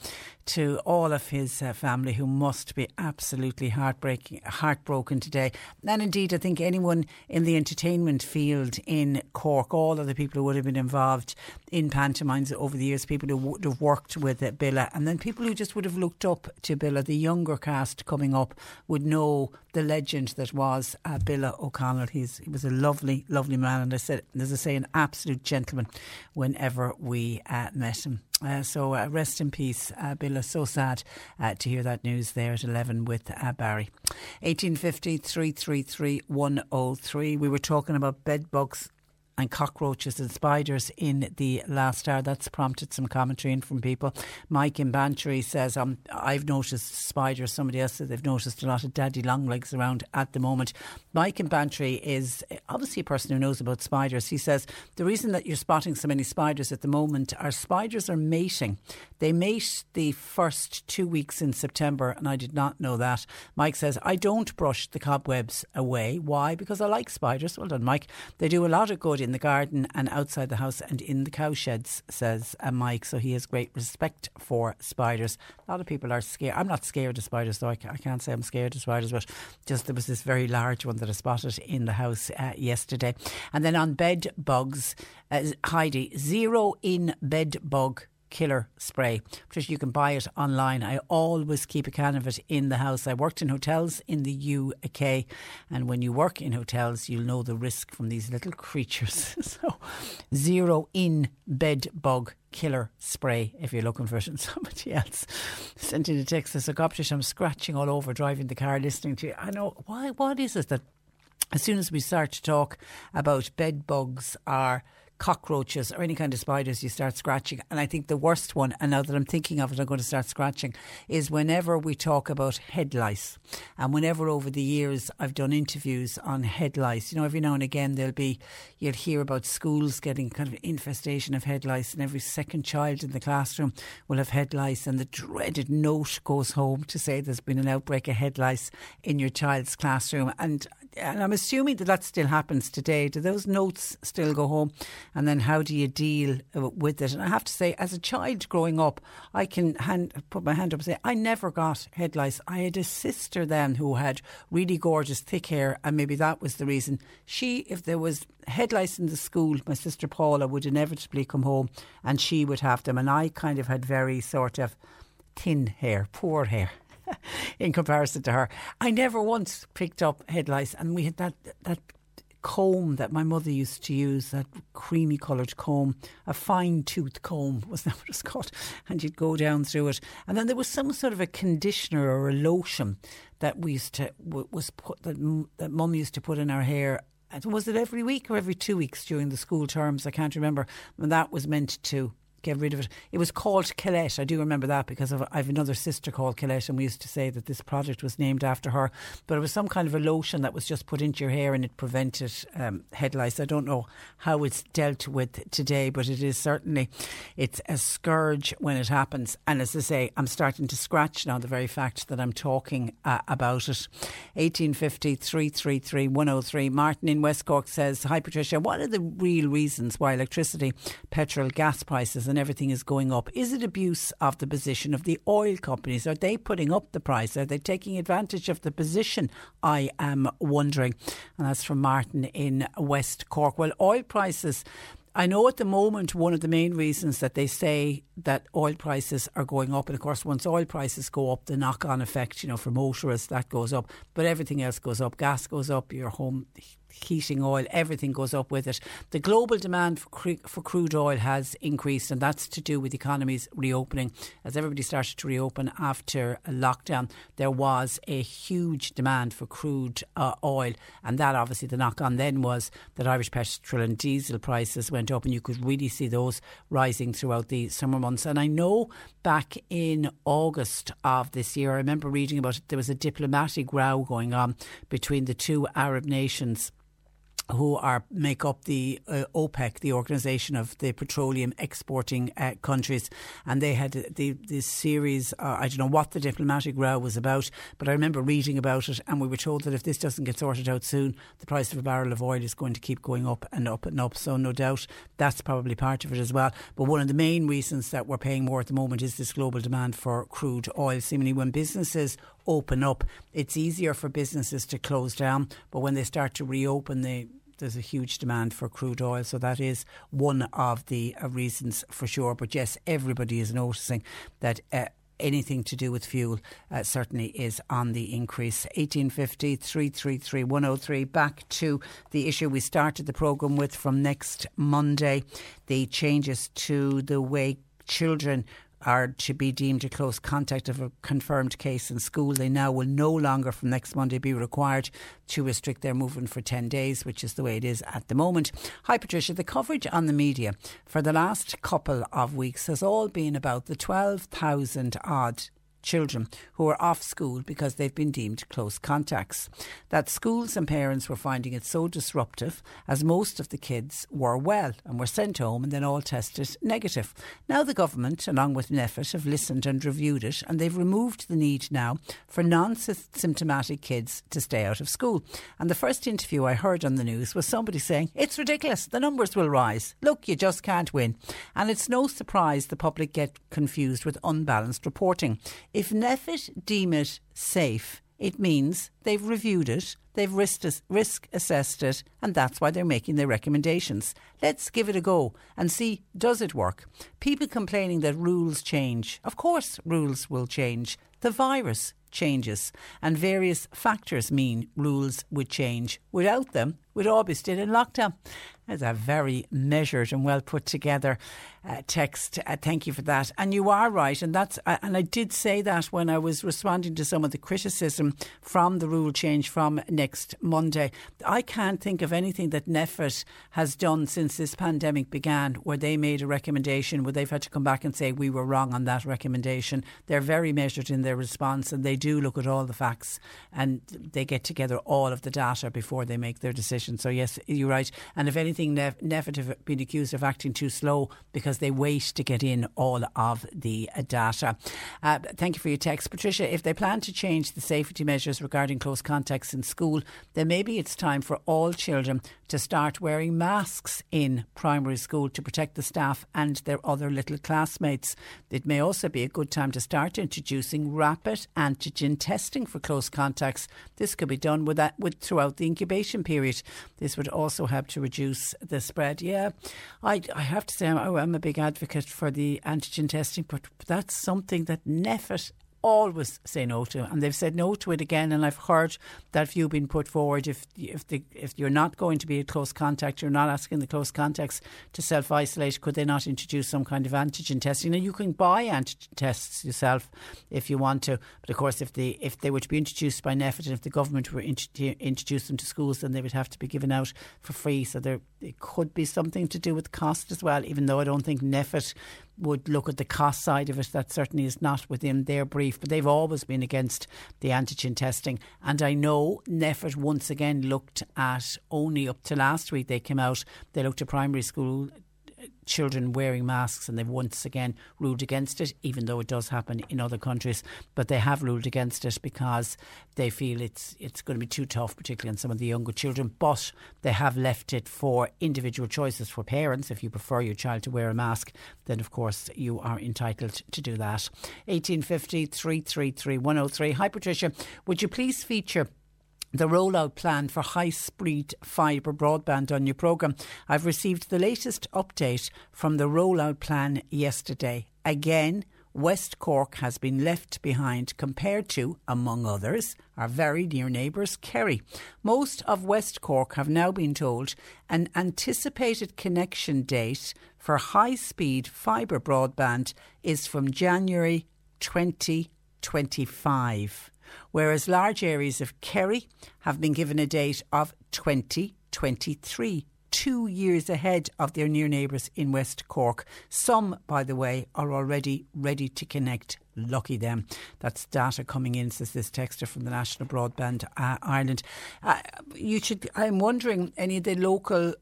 to all of his uh, family who must be absolutely heartbreaking, heartbroken today, and indeed, I think anyone in the entertainment field in Cork, all of the people who would have been involved in pantomimes over the years, people who would have worked with uh, Billa, and then people who just would have looked up to Billa, the younger cast coming up would know the legend that was uh, Billa O'Connell. He's, he was a lovely, lovely man, and I said, as I say, an absolute gentleman whenever we uh, met him. Uh, so uh, rest in peace, uh, Billa. So sad uh, to hear that news there at 11 with uh, Barry. 1850 333 103. We were talking about bed bugs and cockroaches and spiders in the last hour. That's prompted some commentary in from people. Mike in Bantry says, um, I've noticed spiders. Somebody else said they've noticed a lot of daddy long legs around at the moment. Mike in Bantry is obviously a person who knows about spiders. He says, the reason that you're spotting so many spiders at the moment are spiders are mating. They mate the first two weeks in September, and I did not know that. Mike says, I don't brush the cobwebs away. Why? Because I like spiders. Well done, Mike. They do a lot of good in the garden and outside the house and in the cow sheds, says uh, Mike. So he has great respect for spiders. A lot of people are scared. I'm not scared of spiders, though. I, I can't say I'm scared of spiders, but just there was this very large one that I spotted in the house uh, yesterday. And then on bed bugs, uh, Heidi, zero in bed bug killer spray. Patricia, you can buy it online. I always keep a can of it in the house. I worked in hotels in the UK, and when you work in hotels, you'll know the risk from these little creatures. so, zero in bed bug killer spray if you're looking for it. And somebody else sent in a text that said, I'm scratching all over driving the car listening to you. I know, why? what is it that as soon as we start to talk about bed bugs or cockroaches or any kind of spiders, you start scratching. And I think the worst one, and now that I'm thinking of it, I'm going to start scratching, is whenever we talk about head lice. And whenever over the years I've done interviews on head lice, you know, every now and again there'll be, you'll hear about schools getting kind of infestation of head lice, and every second child in the classroom will have head lice, and the dreaded note goes home to say there's been an outbreak of head lice in your child's classroom. And and I'm assuming that that still happens today. Do those notes still go home? And then how do you deal uh, with it? And I have to say, as a child growing up, I can hand, put my hand up and say, I never got head lice. I had a sister then who had really gorgeous thick hair, and maybe that was the reason. She, if there was head lice in the school, my sister Paula would inevitably come home and she would have them. And I kind of had very sort of thin hair, poor hair. in comparison to her. I never once picked up head lice, and we had that that comb that my mother used to use, that creamy coloured comb, a fine tooth comb, was that what it was called? And you'd go down through it. And then there was some sort of a conditioner or a lotion that we used to, was put, that, that mum used to put in our hair. Was it every week or every two weeks during the school terms? I can't remember. And that was meant to get rid of it. It was called Colette. I do remember that because of, I have another sister called Colette, and we used to say that this product was named after her. But it was some kind of a lotion that was just put into your hair and it prevented um, head lice. I don't know how it's dealt with today, but it is certainly it's a scourge when it happens. And as I say, I'm starting to scratch now the very fact that I'm talking uh, about it. 1850 333 103. Martin in West Cork says, Hi Patricia, what are the real reasons why electricity, petrol, gas prices and everything is going up. Is it abuse of the position of the oil companies? Are they putting up the price? Are they taking advantage of the position? I am wondering. And that's from Martin in West Cork. Well, oil prices. I know at the moment one of the main reasons that they say that oil prices are going up, and of course, once oil prices go up, the knock on effect, you know, for motorists, that goes up, but everything else goes up. Gas goes up, your home heating oil, everything goes up with it. The global demand for, for crude oil has increased, and that's to do with economies reopening. As everybody started to reopen after lockdown, there was a huge demand for crude uh, oil, and that obviously the knock on then was that Irish petrol and diesel prices went up, and you could really see those rising throughout the summer months. And I know back in August of this year, I remember reading about it, there was a diplomatic row going on between the two Arab nations who are make up the uh, OPEC, the organisation of the petroleum exporting uh, countries, and they had the this series. Uh, I don't know what the diplomatic row was about, but I remember reading about it, and we were told that if this doesn't get sorted out soon, the price of a barrel of oil is going to keep going up and up and up. So no doubt that's probably part of it as well. But one of the main reasons that we're paying more at the moment is this global demand for crude oil. Seemingly, when businesses open up, it's easier for businesses to close down, but when they start to reopen, they there's a huge demand for crude oil. So that is one of the uh, reasons for sure. But yes, everybody is noticing that. Uh, anything to do with fuel uh, certainly is on the increase. 1850 333 103. Back to the issue we started the programme with from next Monday the changes to the way children are to be deemed a close contact of a confirmed case in school, they now will no longer from next Monday be required to restrict their movement for 10 days, which is the way it is at the moment. Hi, Patricia. The coverage on the media for the last couple of weeks has all been about the 12,000 odd children who are off school because they've been deemed close contacts. That schools and parents were finding it so disruptive as most of the kids were well and were sent home and then all tested negative. Now the government, along with NPHET, have listened and reviewed it and they've removed the need now for non symptomatic kids to stay out of school. And the first interview I heard on the news was somebody saying, It's ridiculous, the numbers will rise. Look, you just can't win. And it's no surprise the public get confused with unbalanced reporting. If NPHET deem it safe, it means they've reviewed it, they've risk, risk assessed it, and that's why they're making their recommendations. Let's give it a go and see does it work. People complaining that rules change. Of course, rules will change. The virus changes, and various factors mean rules would change. Without them, we'd all be still in lockdown. It's a very measured and well put together uh, text. Uh, thank you for that. And you are right, and that's uh, and I did say that when I was responding to some of the criticism from the rule change from next Monday. I can't think of anything that NPHET has done since this pandemic began where they made a recommendation where they've had to come back and say we were wrong on that recommendation. They're very measured in their response, and they do look at all the facts and they get together all of the data before they make their decision. So yes, you're right. And if anything Nef- NPHET have been accused of acting too slow because they wait to get in all of the uh, data. Uh, thank you for your text. Patricia, if they plan to change the safety measures regarding close contacts in school, then maybe it's time for all children to start wearing masks in primary school to protect the staff and their other little classmates. It may also be a good time to start introducing rapid antigen testing for close contacts. This could be done with that, with throughout the incubation period. This would also help to reduce the spread. Yeah, I, I have to say I'm, I'm a big advocate for the antigen testing, but that's something that NPHET always say no to, and they've said no to it again. And I've heard that view being put forward. If if the if you're not going to be a close contact, you're not asking the close contacts to self isolate. Could they not introduce some kind of antigen testing? Now you can buy antigen tests yourself if you want to, but of course, if they if they were to be introduced by NPHET and if the government were to introduce them to schools, then they would have to be given out for free. So there it could be something to do with cost as well. Even though I don't think NPHET would look at the cost side of it. That certainly is not within their brief, but they've always been against the antigen testing. And I know NPHET once again looked at only up to last week they came out, they looked at primary school children wearing masks, and they've once again ruled against it, even though it does happen in other countries. But they have ruled against it because they feel it's it's going to be too tough, particularly on some of the younger children. But they have left it for individual choices for parents. If you prefer your child to wear a mask, then of course you are entitled to do that. 1850 333 103. Hi, Patricia. Would you please feature the rollout plan for high speed fibre broadband on your programme. I've received the latest update from the rollout plan yesterday. Again, West Cork has been left behind compared to, among others, our very near neighbours, Kerry. Most of West Cork have now been told an anticipated connection date for high speed fibre broadband is from January 2025 whereas large areas of Kerry have been given a date of 2023 two years ahead of their near neighbours in West Cork. Some, by the way, are already ready to connect. Lucky them. That's data coming in, says this texter from the National Broadband uh, Ireland. Uh, you should. I'm wondering, any of the local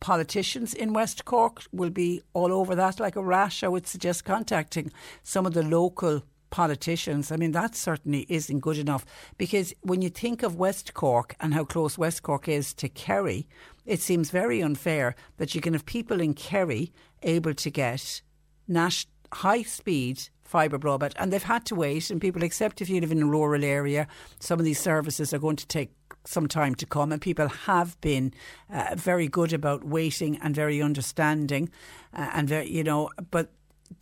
politicians in West Cork will be all over that like a rash. I would suggest contacting some of the local politicians, I mean, that certainly isn't good enough. Because when you think of West Cork and how close West Cork is to Kerry, it seems very unfair that you can have people in Kerry able to get nas- high speed fibre broadband and they've had to wait and people accept if you live in a rural area some of these services are going to take some time to come and people have been uh, very good about waiting and very understanding uh, and very you know but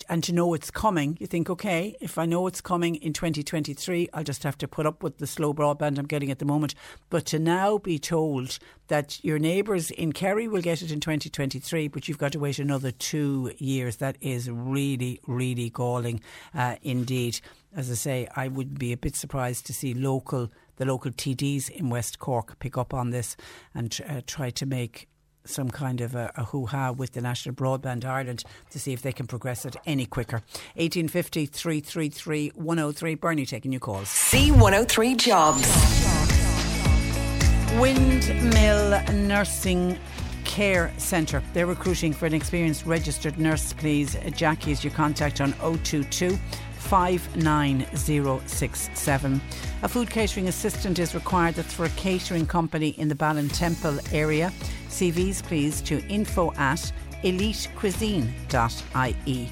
and to know it's coming, you think, okay, if I know it's coming in 2023, I'll just have to put up with the slow broadband I'm getting at the moment. But to now be told that your neighbours in Kerry will get it in 2023, but you've got to wait another two years, that is really, really galling uh, indeed. As I say, I would be a bit surprised to see local the local TDs in West Cork pick up on this and uh, try to make some kind of a, a hoo ha with the National Broadband Ireland to see if they can progress it any quicker. 1850 333 103. Bernie taking your calls. C103 Jobs. Windmill Nursing Care Centre. They're recruiting for an experienced registered nurse, please. Jackie is your contact on 022 59067. A food catering assistant is required. That's for a catering company in the Ballintemple area. CVs please to info at elitecuisine.ie.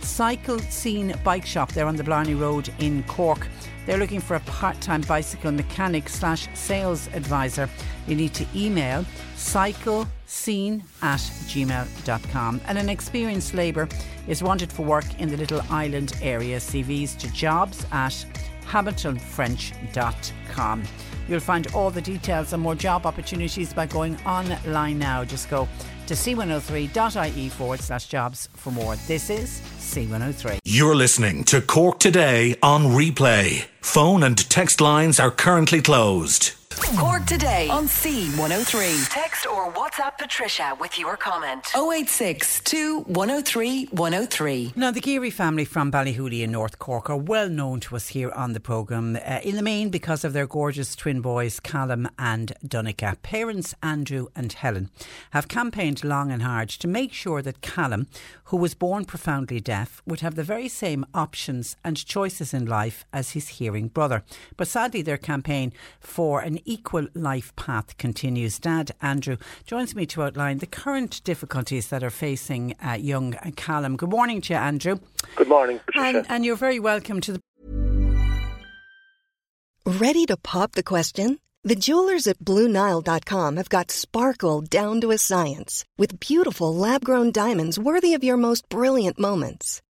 Cycle Scene Bike Shop. They're on the Blarney Road in Cork. They're looking for a part time bicycle mechanic slash sales advisor. You need to email cyclescene at gmail.com. And an experienced labourer is wanted for work in the Little Island area. CVs to jobs at hamiltonfrench.com. You'll find all the details and more job opportunities by going online now. Just go to c103.ie forward slash jobs for more. This is C103. You're listening to Cork Today on replay. Phone and text lines are currently closed. Cork today on C103. Text or WhatsApp Patricia with your comment. 086 103 103. Now, the Geary family from Ballyhooly in North Cork are well known to us here on the programme, uh, in the main because of their gorgeous twin boys, Callum and Donica. Parents Andrew and Helen have campaigned long and hard to make sure that Callum, who was born profoundly deaf, would have the very same options and choices in life as his hearing brother. But sadly, their campaign for an equal life path continues. Dad Andrew joins me to outline the current difficulties that are facing uh, young Callum. Good morning to you, Andrew. Good morning, Patricia. And, and you're very welcome to the. Ready to pop the question? The jewelers at BlueNile.com have got sparkle down to a science with beautiful lab grown diamonds worthy of your most brilliant moments.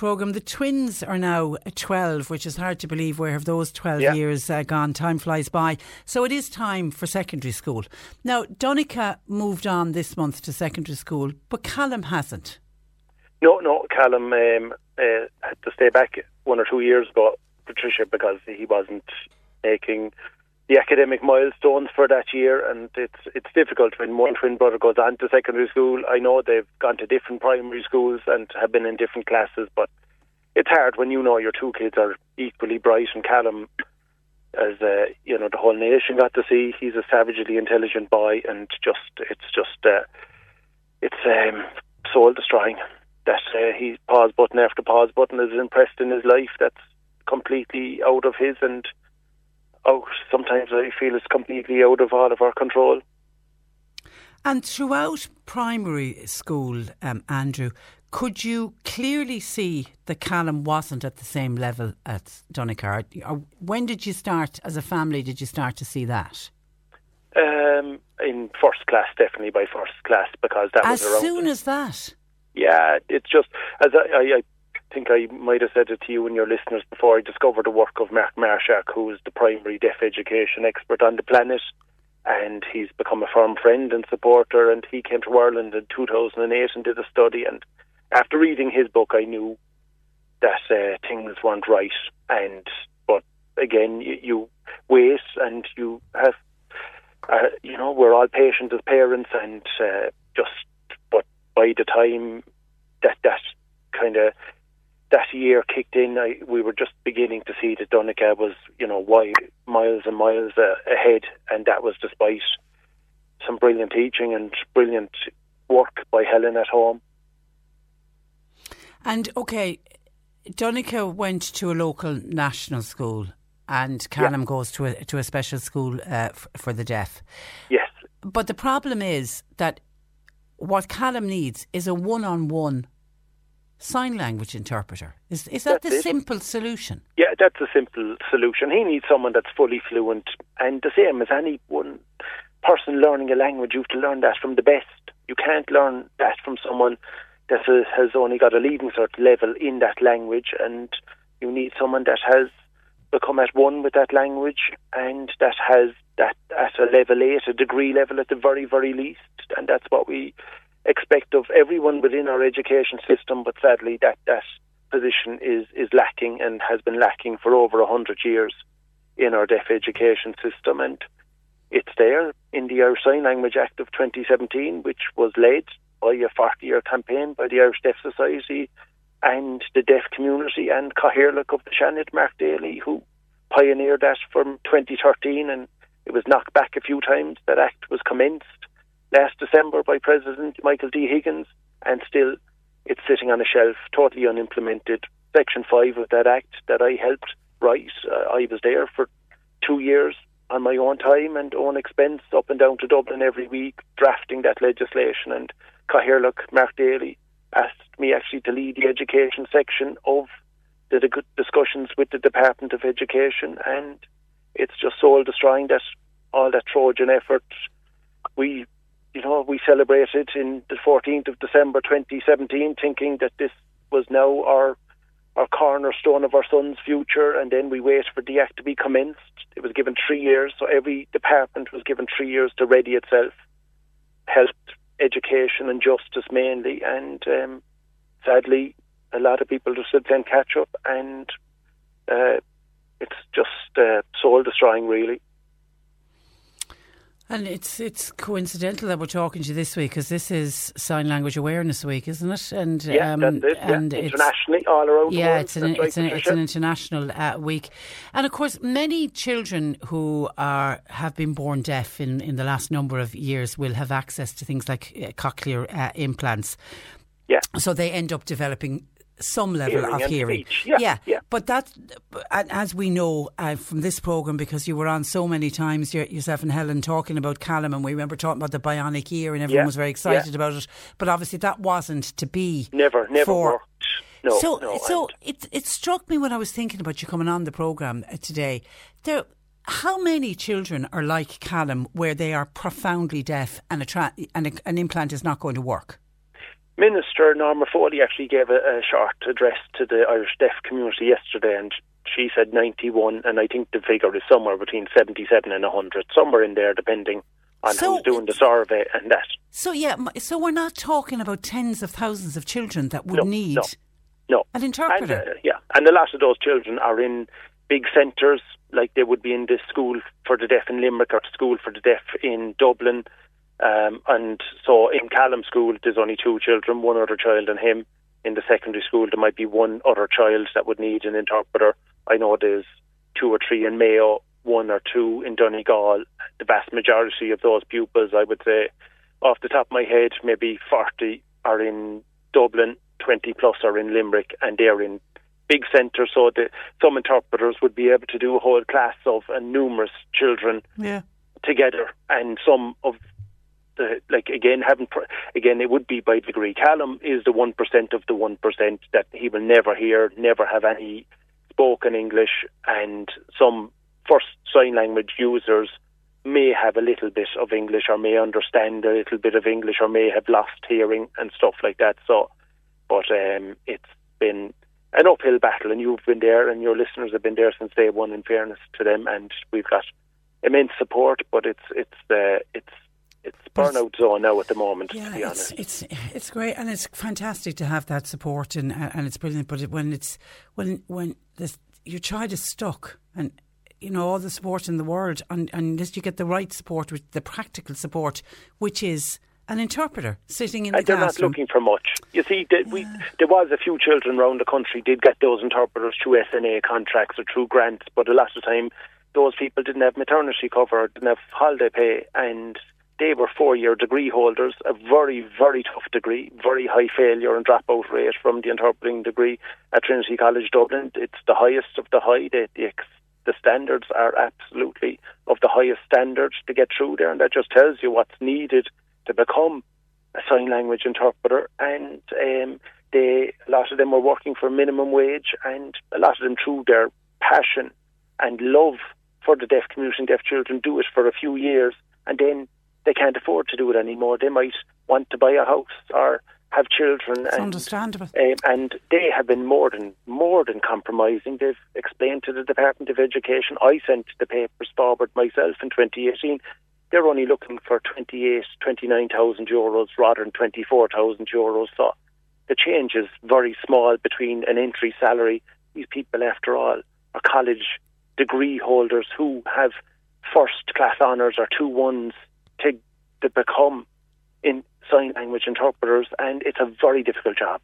Programme. The twins are now 12, which is hard to believe. Where have those 12 Yeah. years uh, gone? Time flies by. So it is time for secondary school. Now, Donica moved on this month to secondary school, but Callum hasn't. No, no, Callum um, uh, had to stay back one or two years ago, Patricia, because he wasn't making the academic milestones for that year, and it's it's difficult when one twin brother goes on to secondary school. I know they've gone to different primary schools and have been in different classes, but it's hard when you know your two kids are equally bright. And Callum, as uh, you know, the whole nation got to see, he's a savagely intelligent boy, and just it's just uh, it's um, soul destroying that uh, he pause button after pause button is impressed in his life. That's completely out of his and out. Sometimes I feel it's completely out of all of our control. And throughout primary school, um, Andrew, could you clearly see that Callum wasn't at the same level as Donica? When did you start, as a family, did you start to see that? Um, in first class, definitely by first class, because that As was around. soon as that? Yeah, it's just as I, I, I think I might have said it to you and your listeners before. I discovered the work of Marc Marschark, who is the primary deaf education expert on the planet, and he's become a firm friend and supporter. And he came to Ireland in 2008 and did a study. And after reading his book, I knew that uh, things weren't right. And but again, you, you wait and you have, uh, you know, we're all patient as parents, and uh, just but by the time that that kind of that year kicked in, I, we were just beginning to see that Donica was, you know, wide, miles and miles uh, ahead, and that was despite some brilliant teaching and brilliant work by Helen at home. And okay, Donica went to a local national school, and Callum goes to a to a special school uh, f- for the deaf. Yes. But the problem is that what Callum needs is a one-on-one sign language interpreter. Is is that That's the it. simple solution? Yeah, that's a simple solution. He needs someone that's fully fluent, and the same as any one person learning a language, you have to learn that from the best. You can't learn that from someone that has- only got a leaving cert level in that language, and you need someone that has become at one with that language and that has that at a level eight, a degree level at the very, very least, and that's what we expect of everyone within our education system. But sadly, that that position is is lacking and has been lacking for over a hundred years in our deaf education system, and it's there in the Irish Sign Language Act of 2017, which was led by a 40-year campaign by the Irish Deaf Society and the deaf community and Cathaoirleach of the Seanad, Mark Daly, who pioneered that from 2013, and it was knocked back a few times. That act was commenced last December by President Michael D. Higgins, and still it's sitting on a shelf, totally unimplemented. Section 5 of that act that I helped write, uh, I was there for two years on my own time and own expense up and down to Dublin every week drafting that legislation and Cathaoirleach, Mark Daly asked me actually to lead the education section of the, discussions with the Department of Education and it's just soul destroying that all that Trojan effort we you know we celebrated in the 14th of December 2017 thinking that this was now our our cornerstone of our son's future, and then we wait for the act to be commenced. It was given three years, so every department was given three years to ready itself, health, education, and justice mainly. And um, sadly, a lot of people just still playing catch up, and uh, it's just uh, soul destroying, really. And it's it's coincidental that we're talking to you this week because this is Sign Language Awareness Week, isn't it? And Yeah, um, it. Yeah. and it's- Internationally, all around Yeah, it's an right, it's an it's an international uh, week, and of course, many children who are have been born deaf in in the last number of years will have access to things like uh, cochlear uh, implants. Yeah. So they end up developing some level Hearing of hearing. speech. Yeah, yeah. But that, as we know uh, from this programme, because you were on so many times, yourself and Helen talking about Callum, and we remember talking about the bionic ear, and everyone Yeah, was very excited yeah. about it. But obviously, that wasn't to be. Never, never for, worked. No, so, no. so it it struck me when I was thinking about you coming on the program uh, today. There, how many children are like Callum, where they are profoundly deaf and a tra- and a, an implant is not going to work? Minister Norma Foley actually gave a, a short address to the Irish deaf community yesterday, and she said 91, and I think the figure is somewhere between 77 and 100, somewhere in there, depending on So- who's doing the survey and that. So yeah, so we're not talking about tens of thousands of children that would No, need no, no. an interpreter. And, uh, yeah, and a lot of those children are in big centres, like they would be in the school for the deaf in Limerick or school for the deaf in Dublin. Um, and so in Callum School, there's only two children, one other child and him. In the secondary school, there might be one other child that would need an interpreter. I know there's two or three in Mayo, one or two in Donegal. The vast majority of those pupils, I would say, off the top of my head, maybe 40 are in Dublin, 20 plus are in Limerick, and they're in big centres. So the, some interpreters would be able to do a whole class of and numerous children Yeah. together, and some of the like again having again it would be by degree. Callum is the one percent of the one percent that he will never hear, never have any spoken English, and some first sign language users may have a little bit of English or may understand a little bit of English or may have lost hearing and stuff like that. So, but um, it's been an uphill battle, and you've been there, and your listeners have been there since day one. In fairness to them, and we've got immense support, but it's it's uh, it's it's burnout zone now at the moment. to be Yeah, honest. it's, it's it's great and it's fantastic to have that support and and it's brilliant. But it, when it's when when this, your child is stuck and you know all the support in the world, and, and unless you get the right support, with the practical support, which is an interpreter sitting in the And they're not classroom. looking for much. You see, the, we, there was a few children around the country did get those interpreters through SNA contracts or through grants, but a lot of the time those people didn't have maternity cover, didn't have holiday pay, and they were four-year degree holders, a very, very tough degree, very high failure and dropout rate from the interpreting degree at Trinity College Dublin. It's the highest of the high. The, the the standards are absolutely of the highest standards to get through there, and that just tells you what's needed to become a sign language interpreter. And um, they, a lot of them were working for minimum wage, and a lot of them, through their passion and love for the deaf community and deaf children, do it for a few years, and then they can't afford to do it anymore. They might want to buy a house or have children. It's and, understandable. um, and they have been more than more than compromising. They've explained to the Department of Education. I sent the papers forward myself in 2018. They're only looking for 28, 29,000 euros rather than 24,000 euros. So the change is very small between an entry salary. These people, after all, are college degree holders who have first class honours or two ones to, to become in sign language interpreters, and it's a very difficult job.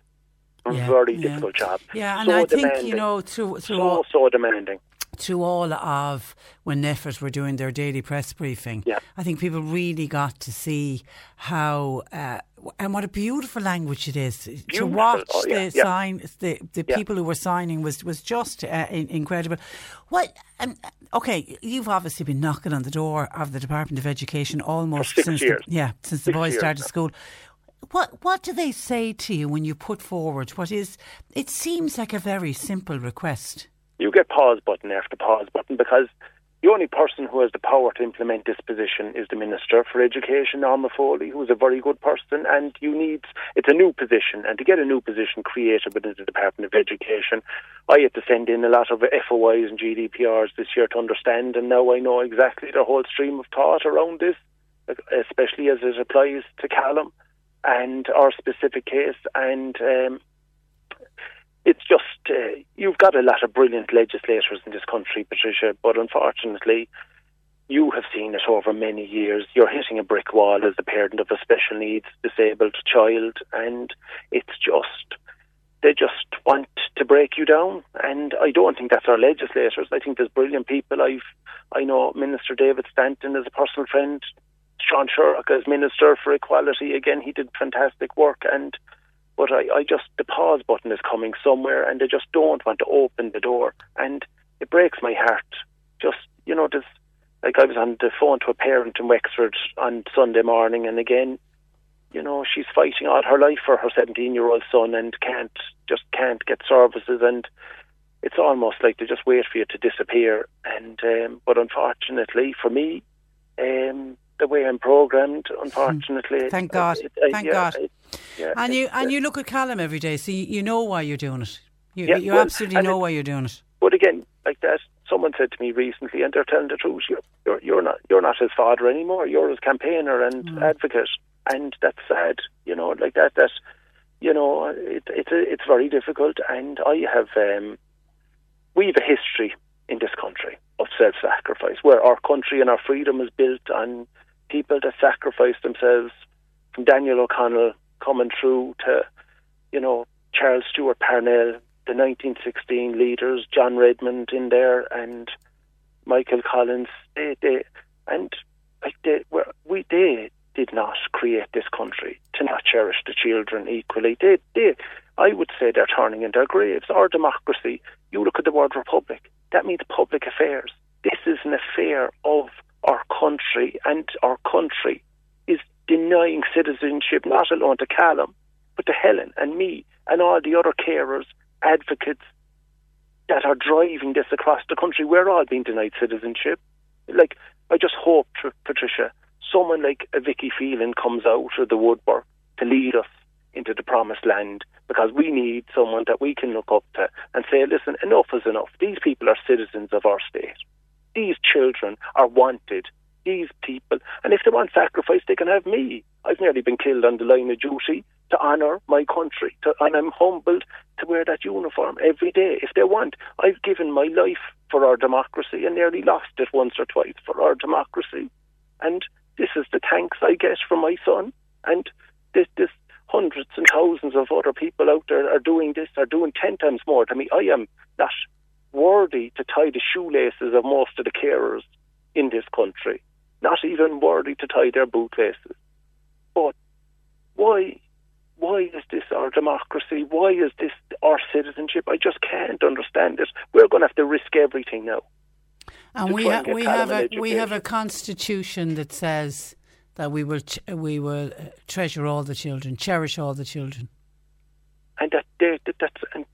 Yeah, very yeah. difficult job. Yeah, and so I think you know through through so all, so demanding. To all of when NPHET were doing their daily press briefing, Yeah. I think people really got to see how uh, and what a beautiful language it is to watch Oh, yeah, the yeah. sign the the Yeah. people who were signing was was just uh, in, incredible. What? Um, okay, you've obviously been knocking on the door of the Department of Education almost six since years. The, yeah since the boys years. started school. What what do they say to you when you put forward what is? It seems like a very simple request. You get pause button after pause button because the only person who has the power to implement this position is the Minister for Education, Norma Foley, who is a very good person, and you need it's a new position, and to get a new position created within the Department of Education, I had to send in a lot of FOIs and GDPRs this year to understand, and now I know exactly the whole stream of thought around this, especially as it applies to Callum and our specific case, and um, it's just uh, you've got a lot of brilliant legislators in this country, Patricia, but unfortunately, you have seen it over many years. You're hitting a brick wall as the parent of a special needs disabled child, and it's just they just want to break you down. And I don't think that's our legislators. I think there's brilliant people. I've I know Minister David Stanton is a personal friend. Sean Sherlock as Minister for Equality again, he did fantastic work and but I, I just the pause button is coming somewhere and they just don't want to open the door and it breaks my heart. Just you know, this like I was on the phone to a parent in Wexford on Sunday morning and again, you know, she's fighting all her life for her seventeen year old son and can't just can't get services and it's almost like they just wait for you to disappear and um, but unfortunately for me, um the way I'm programmed, unfortunately. Hmm. Thank God. it- it- Thank yeah, God. it- yeah, And you and you look at Callum every day, so you, you know why you're doing it. You, Yeah, you well, absolutely know it- why you're doing it. But again, like that, someone said to me recently, and they're telling the truth. You're you're, you're not you're not his father anymore. You're his campaigner and advocate, and that's sad. You know, like that. That you know, it, it's a, it's very difficult. And I have um, we have a history in this country of self-sacrifice, where our country and our freedom is built on people that sacrificed themselves. From Daniel O'Connell coming through to, you know, Charles Stewart Parnell, the 1916 leaders, John Redmond in there, and Michael Collins. They, they, and like they were, we they did not create this country to not cherish the children equally. They, they, I would say they're turning in their graves. Our democracy. You look at the word republic. That means public affairs. This is an affair of our country, and our country is denying citizenship not alone to Callum, but to Helen and me and all the other carers, advocates that are driving this across the country. We're all being denied citizenship. Like, I just hope, Tr- Patricia, someone like a Vicky Phelan comes out of the woodwork to lead us into the promised land because we need someone that we can look up to and say, listen, enough is enough. These people are citizens of our state. These children are wanted. These people, and if they want sacrifice, they can have me. I've nearly been killed on the line of duty to honour my country, to, and I'm humbled to wear that uniform every day. If they want, I've given my life for our democracy and nearly lost it once or twice for our democracy. And this is the thanks I get from my son. And this, this hundreds and thousands of other people out there are doing this, are doing ten times more to me. I am not worthy to tie the shoelaces of most of the carers in this country. Not even worthy to tie their bootlaces. But why why is this our democracy? Why is this our citizenship? I just can't understand it. We're going to have to risk everything now. And we ha- and we have a we have a constitution that says that we will ch- we will uh, treasure all the children, cherish all the children. and that, that, that that's and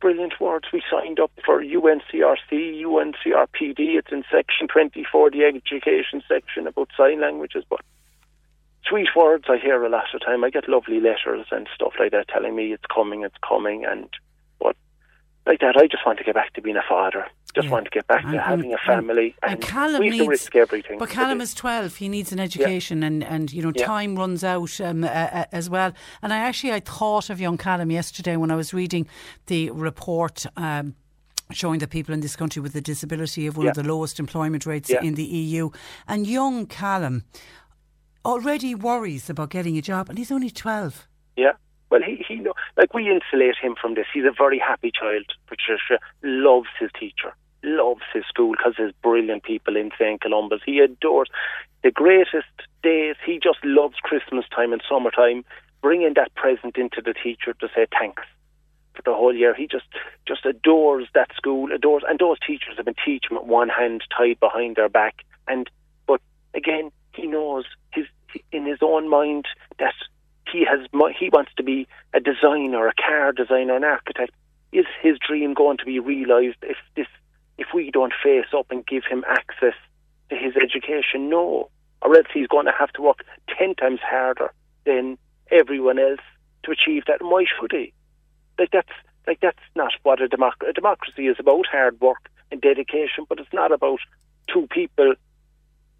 brilliant words. We signed up for UNCRC, UNCRPD. It's in section 24, the education section about sign languages. But sweet words I hear a lot of time. I get lovely letters and stuff like that telling me it's coming, it's coming, and like that, I just want to get back to being a father. Just want to get back And- to having a family, and and, Callum we needs- risk everything. But Callum is 12. He needs an education and, and you know, Yeah. time runs out um, uh, uh, as well. And I actually, I thought of young Callum yesterday when I was reading the report um, showing that people in this country with a disability have one of the lowest employment rates Yeah. in the EU. And young Callum already worries about getting a job and he's only 12. Yeah. Well, he, he know, like we insulate him from this. He's a very happy child. Patricia loves his teacher, loves his school because there's brilliant people in St. Columba's. He adores the greatest days. He just loves Christmas time and summertime, bringing that present into the teacher to say thanks for the whole year. He just just adores that school, adores, and those teachers have been teaching with one hand tied behind their back. And but again, he knows his in his own mind that he has he wants to be a designer, a car designer, an architect. Is his dream going to be realised if this if we don't face up and give him access to his education? No, or else he's going to have to work ten times harder than everyone else to achieve that. And why should he? Like that's like that's not what a, democ- a democracy is about: hard work and dedication. But it's not about two people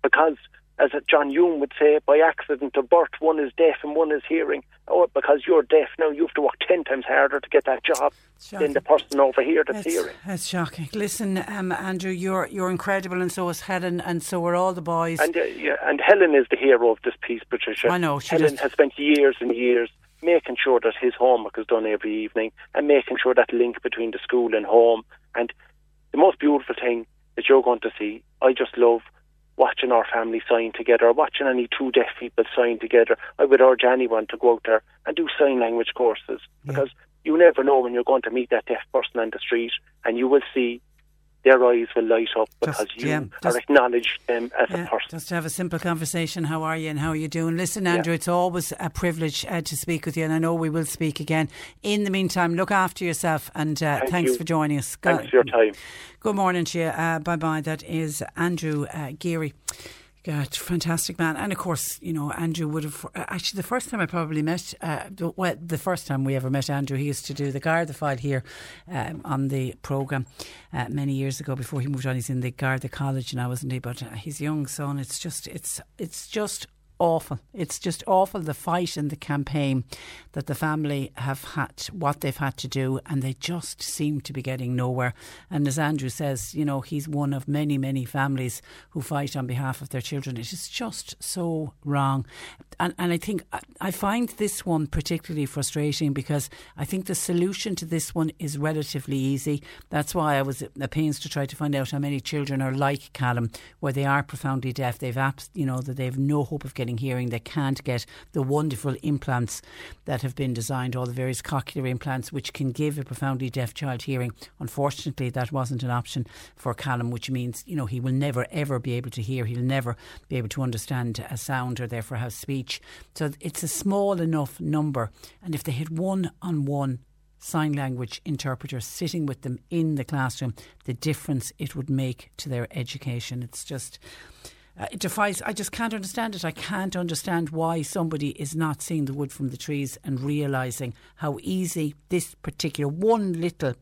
because, as John Hume would say, by accident of birth, one is deaf and one is hearing. Oh, because you're deaf now, you have to work ten times harder to get that job than the person over here that's It's, hearing. it's shocking. Listen, um, Andrew, you're you're incredible, and so is Helen, and so are all the boys. And uh, yeah, and Helen is the hero of this piece, Patricia. I know, Helen just- has spent years and years making sure that his homework is done every evening and making sure that link between the school and home. And the most beautiful thing that you're going to see, I just love watching our family sign together, watching any two deaf people sign together. I would urge anyone to go out there and do sign language courses because you never know when you're going to meet that deaf person on the street and you will see their eyes will light up because you yeah, are just- acknowledge them as Yeah, a person. just to have a simple conversation. How are you and how are you doing? Listen, Andrew, it's always a privilege uh, to speak with you, and I know we will speak again. In the meantime, look after yourself, and uh, Thank thanks you. for joining us. Thanks for your time. Good morning to you. Uh, bye bye. That is Andrew uh, Geary. God, fantastic man, and of course, you know Andrew would have uh, actually the first time I probably met, uh, the- well, the first time we ever met Andrew, he used to do the Garda file here um, on the program uh, many years ago before he moved on. He's in the Garda College now, isn't he? But uh, his young son, it's just, it's, it's just awful. It's just awful the fight and the campaign that the family have had, what they've had to do, and they just seem to be getting nowhere. And as Andrew says, you know, he's one of many, many families who fight on behalf of their children. It is just so wrong. And, and I think I- find this one particularly frustrating because I think the solution to this one is relatively easy. That's why I was at pains to try to find out how many children are like Callum, where they are profoundly deaf. They've you know, that they have no hope of getting hearing. They can't get the wonderful implants that have been designed, all the various cochlear implants, which can give a profoundly deaf child hearing. Unfortunately, that wasn't an option for Callum, which means, you know, he will never ever be able to hear. He'll never be able to understand a sound or therefore have speech. So it's a small enough number. And if they had one on one sign language interpreter sitting with them in the classroom, the difference it would make to their education. It's just. Uh, it defies. I just can't understand it. I can't understand why somebody is not seeing the wood from the trees and realizing how easy this particular one little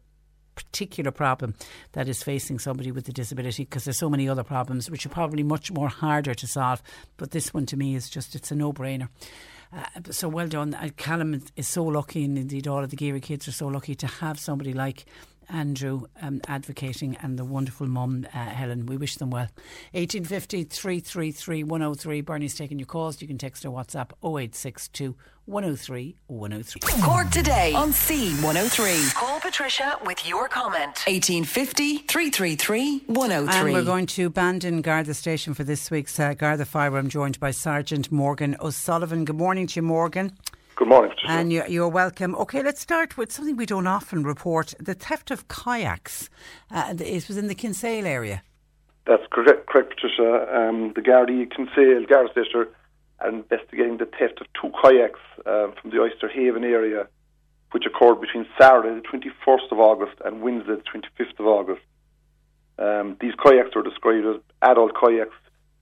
particular problem that is facing somebody with a disability because there's so many other problems which are probably much more harder to solve but this one to me is just it's a no-brainer uh, so well done uh, Callum is- so lucky and indeed all of the Geary kids are so lucky to have somebody like Andrew um, advocating and the wonderful mum uh, Helen we wish them well 1850 333 103 Bernie's taking your calls you can text or WhatsApp 0862 103 103 Cork today on C103. Call Patricia with your comment. 1850 333 103. And we're going to Bandon Garda Station for this week's uh, Garda File. I'm joined by Sergeant Morgan O'Sullivan. Good morning to you, Morgan. Good morning. Patricia. And you're, you're welcome. Okay, let's start with something we don't often report the theft of kayaks. Uh, it was in the Kinsale area. That's correct, correct Patricia. Um, the Gardaí Kinsale, Garda Sister, are investigating the theft of two kayaks uh, from the Oyster Haven area, which occurred between Saturday, the 21st of August, and Wednesday, the 25th of August. Um, these kayaks are described as adult kayaks,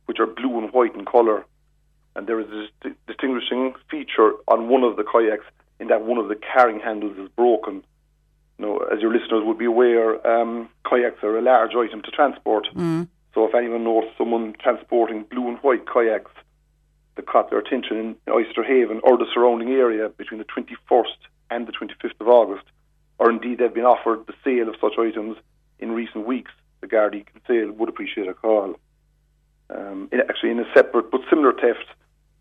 which are blue and white in colour. And there is a dis- distinguishing feature on one of the kayaks in that one of the carrying handles is broken. You know, as your listeners would be aware, um, kayaks are a large item to transport. Mm. So if anyone knows someone transporting blue and white kayaks that caught their attention in Oyster Haven or the surrounding area between the 21st and the 25th of August, or indeed they've been offered the sale of such items in recent weeks, the Gardaí Kinsale would appreciate a call. Um, in, actually, in a separate but similar theft,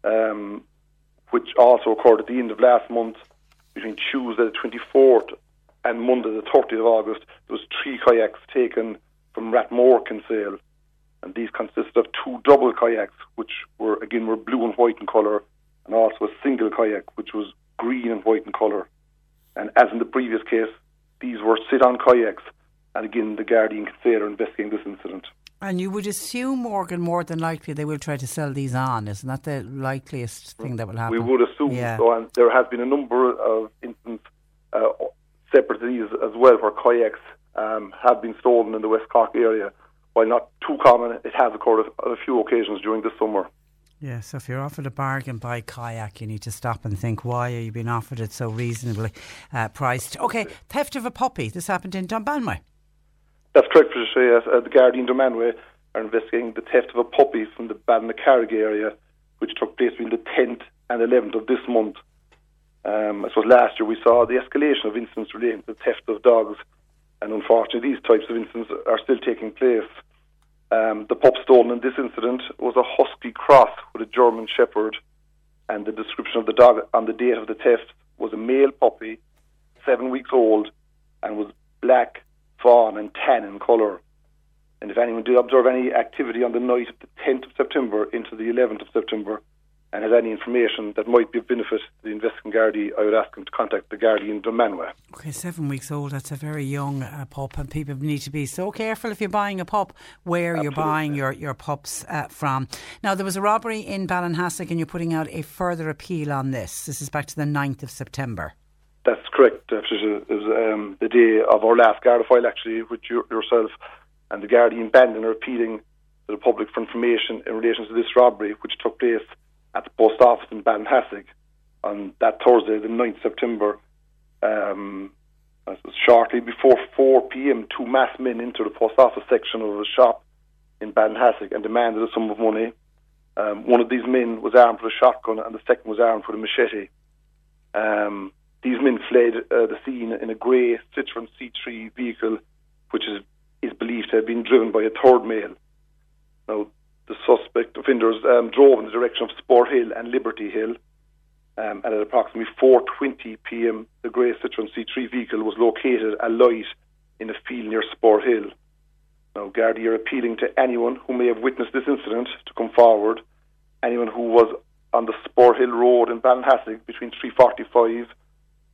um, which also occurred at the end of last month, between Tuesday the 24th and Monday the 30th of August, there was three kayaks taken from Ratmore Kinsale, and these consisted of two double kayaks, which were again were blue and white in colour, and also a single kayak, which was green and white in colour. And as in the previous case, these were sit-on kayaks, and again the Gardaí in Kinsale are investigating this incident. And you would assume, Morgan, more than likely they will try to sell these on. Isn't that the likeliest thing that will happen? We would assume Yeah. so, and there has been a number of instances uh, separate to these as well where kayaks um, have been stolen in the West Cork area. While not too common, it has occurred on a few occasions during the summer. Yeah, so if you're offered a bargain buy kayak, you need to stop and think, why are you being offered it so reasonably uh, priced? Okay, theft of a puppy. This happened in Dunmanway. That's correct, Patricia. Yes. Uh, the Gardaí in Dunmanway are investigating the theft of a puppy from the Balnacarrig area, which took place between the 10th and 11th of this month. Um, I suppose last year we saw the escalation of incidents relating to the theft of dogs, and unfortunately these types of incidents are still taking place. Um, the pup stolen in this incident was a husky cross with a German Shepherd, and the description of the dog on the date of the theft was a male puppy, seven weeks old, and was black, fawn, and tan in colour. And if anyone did observe any activity on the night of the 10th of September into the 11th of September and has any information that might be of benefit to the investigating Gardaí, I would ask them to contact the Gardaí in Dunmanway. Okay, seven weeks old. That's a very young uh, pup, and people need to be so careful if you're buying a pup where you're buying your your pups uh, from. Now, there was a robbery in Ballinhassig, and you're putting out a further appeal on this. This is back to the 9th of September. That's correct. uh. It was um, the day of our last Garda file, actually, with you, yourself and the Gardaí in Bandon are appealing to the public for information in relation to this robbery, which took place at the post office in Ballinhassig on that Thursday, the 9th September. Um, shortly before 4 p.m., two masked men entered the post office section of a shop in Ballinhassig and demanded a sum of money. Um, one of these men was armed with a shotgun, and the second was armed with a machete. Um, these men fled uh, the scene in a grey Citroen C3 vehicle, which is, is believed to have been driven by a third male. Now, the suspect offenders um, drove in the direction of Sport Hill and Liberty Hill, um, and at approximately 4:20 p.m., the grey Citroen C3 vehicle was located alight in a field near Sport Hill. Now, Gardaí are appealing to anyone who may have witnessed this incident to come forward. Anyone who was on the Sport Hill Road in Ballinhassig between 3:45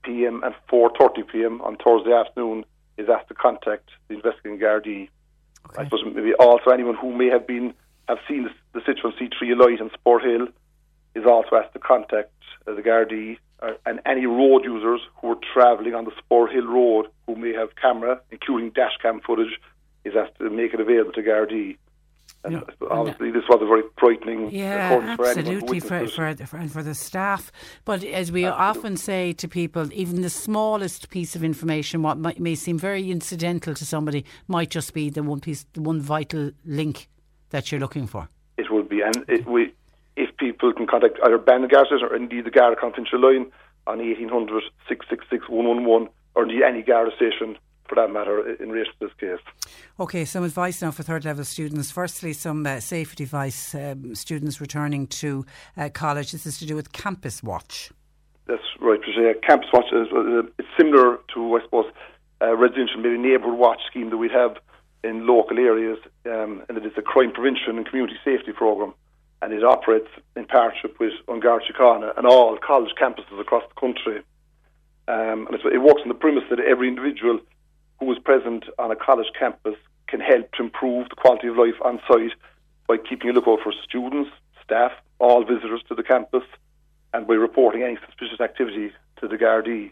p.m. and 4:30 p.m. on Thursday afternoon is asked to contact the investigating Gardaí. I suppose maybe also anyone who may have been have seen the, the Citroen C3 alight in Sport Hill is also asked to contact uh, the Gardaí uh, and any road users who are travelling on the Sport Hill Road who may have camera, including dash cam footage, is asked to make it available to Gardaí. And uh, I suppose uh, obviously, this was a very frightening uh, Yeah, occurrence for absolutely for, for, for, and for the staff. But as we often say to people, even the smallest piece of information, what might, may seem very incidental to somebody, might just be the one piece, the one vital link that you're looking for. It would be, and it, we, if people can contact either Ben Gardas or indeed the Garda confidential line on 1800 666 111 or indeed any Garda station for that matter in relation to this case. Okay, some advice now for third level students. Firstly, some uh, safety advice. Um, students returning to uh, college. This is to do with Campus Watch. That's right, Patricia. Campus Watch is uh, it's similar to, I suppose, a residential maybe neighbourhood watch scheme that we'd have in local areas, um, and it is a crime prevention and community safety programme, and it operates in partnership with An Garda Síochána and all college campuses across the country. Um, and it works on the premise that every individual who is present on a college campus can help to improve the quality of life on site by keeping a lookout for students, staff, all visitors to the campus, and by reporting any suspicious activity to the Gardaí.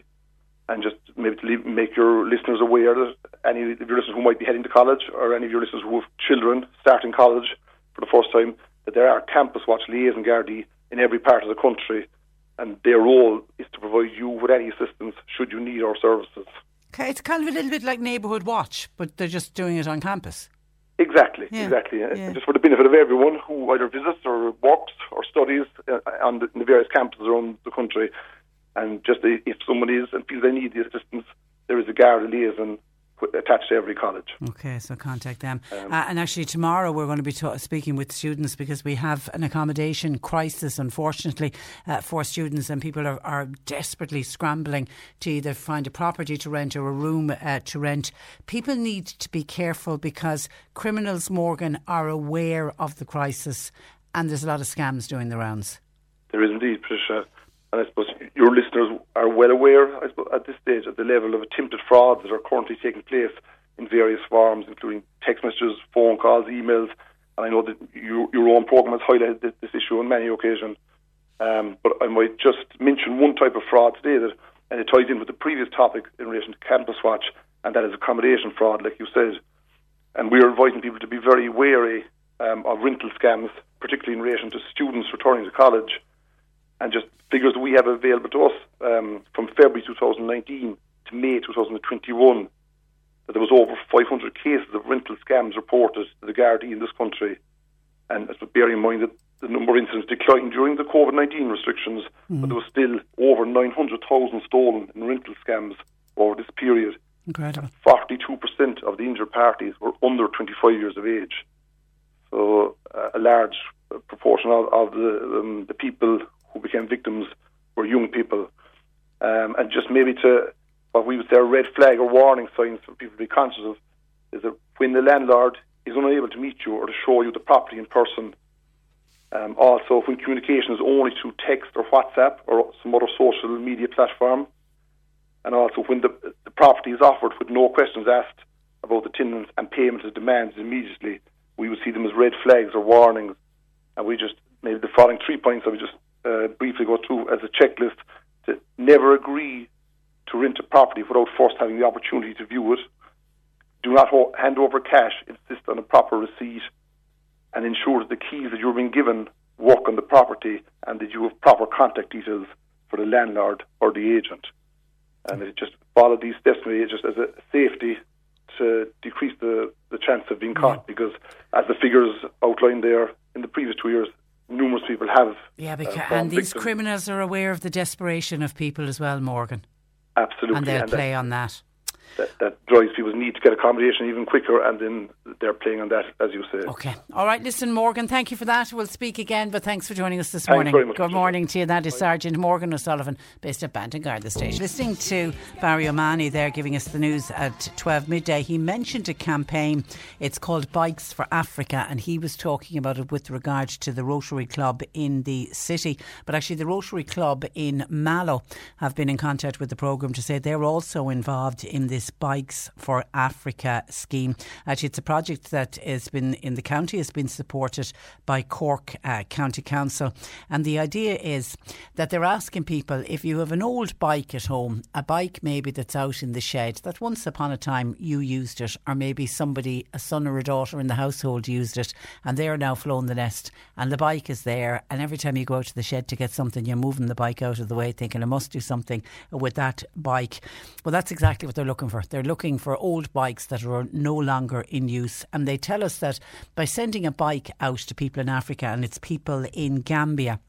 And just maybe make your listeners aware that any of your listeners who might be heading to college or any of your listeners who have children starting college for the first time, that there are campus watch liaison Gardaí in every part of the country, and their role is to provide you with any assistance should you need our services. Okay, it's kind of a little bit like Neighbourhood Watch, but they're just doing it on campus. Exactly, Yeah, exactly. Uh, yeah. Just for the benefit of everyone who either visits or works or studies uh, on the, in the various campuses around the country. And just if someone is and feels they need the assistance, there is a guard liaison attached to every college. Okay, so contact them. Um, uh, and actually, tomorrow we're going to be ta- speaking with students because we have an accommodation crisis, unfortunately, uh, for students, and people are, are desperately scrambling to either find a property to rent or a room uh, to rent. People need to be careful because criminals, Morgan, are aware of the crisis, and there's a lot of scams doing the rounds. There is indeed, Patricia. And I suppose your listeners are well aware, I suppose, at this stage, of the level of attempted frauds that are currently taking place in various forms, including text messages, phone calls, emails. And I know that you, your own programme has highlighted this, this issue on many occasions. Um, but I might just mention one type of fraud today that, and it ties in with the previous topic in relation to Campus Watch, and that is accommodation fraud, like you said. And we are advising people to be very wary um, of rental scams, particularly in relation to students returning to college. And just figures we have available to us um, from February 2019 to May 2021, that there was over 500 cases of rental scams reported to the Gardaí in this country. And bearing in mind that the number of incidents declined during the COVID 19 restrictions, but there was still over 900,000 stolen in rental scams over this period. Incredible. 42% of the injured parties were under 25 years of age. So uh, a large proportion of, of the, um, the people who became victims were young people. Um, and just maybe to what we would say a red flag or warning signs for people to be conscious of is that when the landlord is unable to meet you or to show you the property in person, um, also when communication is only through text or WhatsApp or some other social media platform, and also when the, the property is offered with no questions asked about the tenant and payment is demanded immediately, we would see them as red flags or warnings. And we just, maybe the following three points I would just uh, briefly go through as a checklist to never agree to rent a property without first having the opportunity to view it. Do not ho- hand over cash, insist on a proper receipt, and ensure that the keys that you're being given work on the property and that you have proper contact details for the landlord or the agent. And it just follow these steps just as a safety to decrease the, the chance of being caught because as the figures outlined there in the previous two years, numerous people have Yeah, uh, because, fallen and these victim. criminals are aware of the desperation of people as well, Morgan. Absolutely. And they'll and play on that. That, that drives people's need to get accommodation even quicker, and then they're playing on that, as you say. Okay. All right, listen, Morgan, thank you for that. We'll speak again, but thanks for joining us this Thanks morning. very much, Good morning to you. That is Sergeant Morgan O'Sullivan, based at Bandon Garda Station. Listening to Barry O'Mahony there giving us the news at 12 midday, he mentioned a campaign. It's called Bikes for Africa, and he was talking about it with regard to the Rotary Club in the city. But actually, the Rotary Club in Mallow have been in contact with the programme to say they're also involved in this Bikes for Africa scheme. Actually, it's a project that has been in the county, has been supported by Cork uh, County Council. And the idea is that they're asking people if you have an old bike at home, a bike maybe that's out in the shed, that once upon a time you used it, or maybe somebody, a son or a daughter in the household used it, and they're now flown the nest, and the bike is there, and every time you go out to the shed to get something, you're moving the bike out of the way, thinking, I must do something with that bike. Well, that's exactly what they're looking They're looking for old bikes that are no longer in use, and they tell us that by sending a bike out to people in Africa, and it's people in Gambia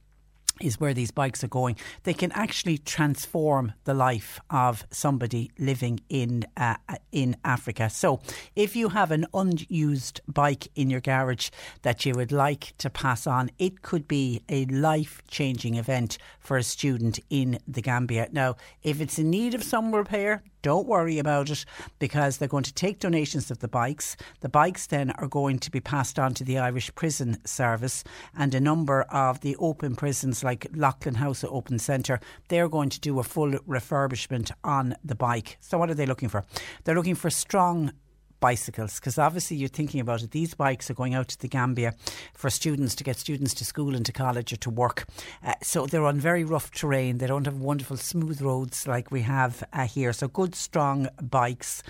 is where these bikes are going. They can actually transform the life of somebody living in uh, in Africa. So, if you have an unused bike in your garage that you would like to pass on, it could be a life changing event for a student in the Gambia. Now, if it's in need of some repair, don't worry about it because they're going to take donations of the bikes. The bikes then are going to be passed on to the Irish Prison Service and a number of the open prisons like Loughan House Open Centre. They're going to do a full refurbishment on the bike. So, what are they looking for? They're looking for strong bicycles because obviously you're thinking about it. These bikes are going out to the Gambia for students to get students to school and to college or to work. Uh, so they're on very rough terrain. They don't have wonderful smooth roads like we have uh, here. So good, strong bikes.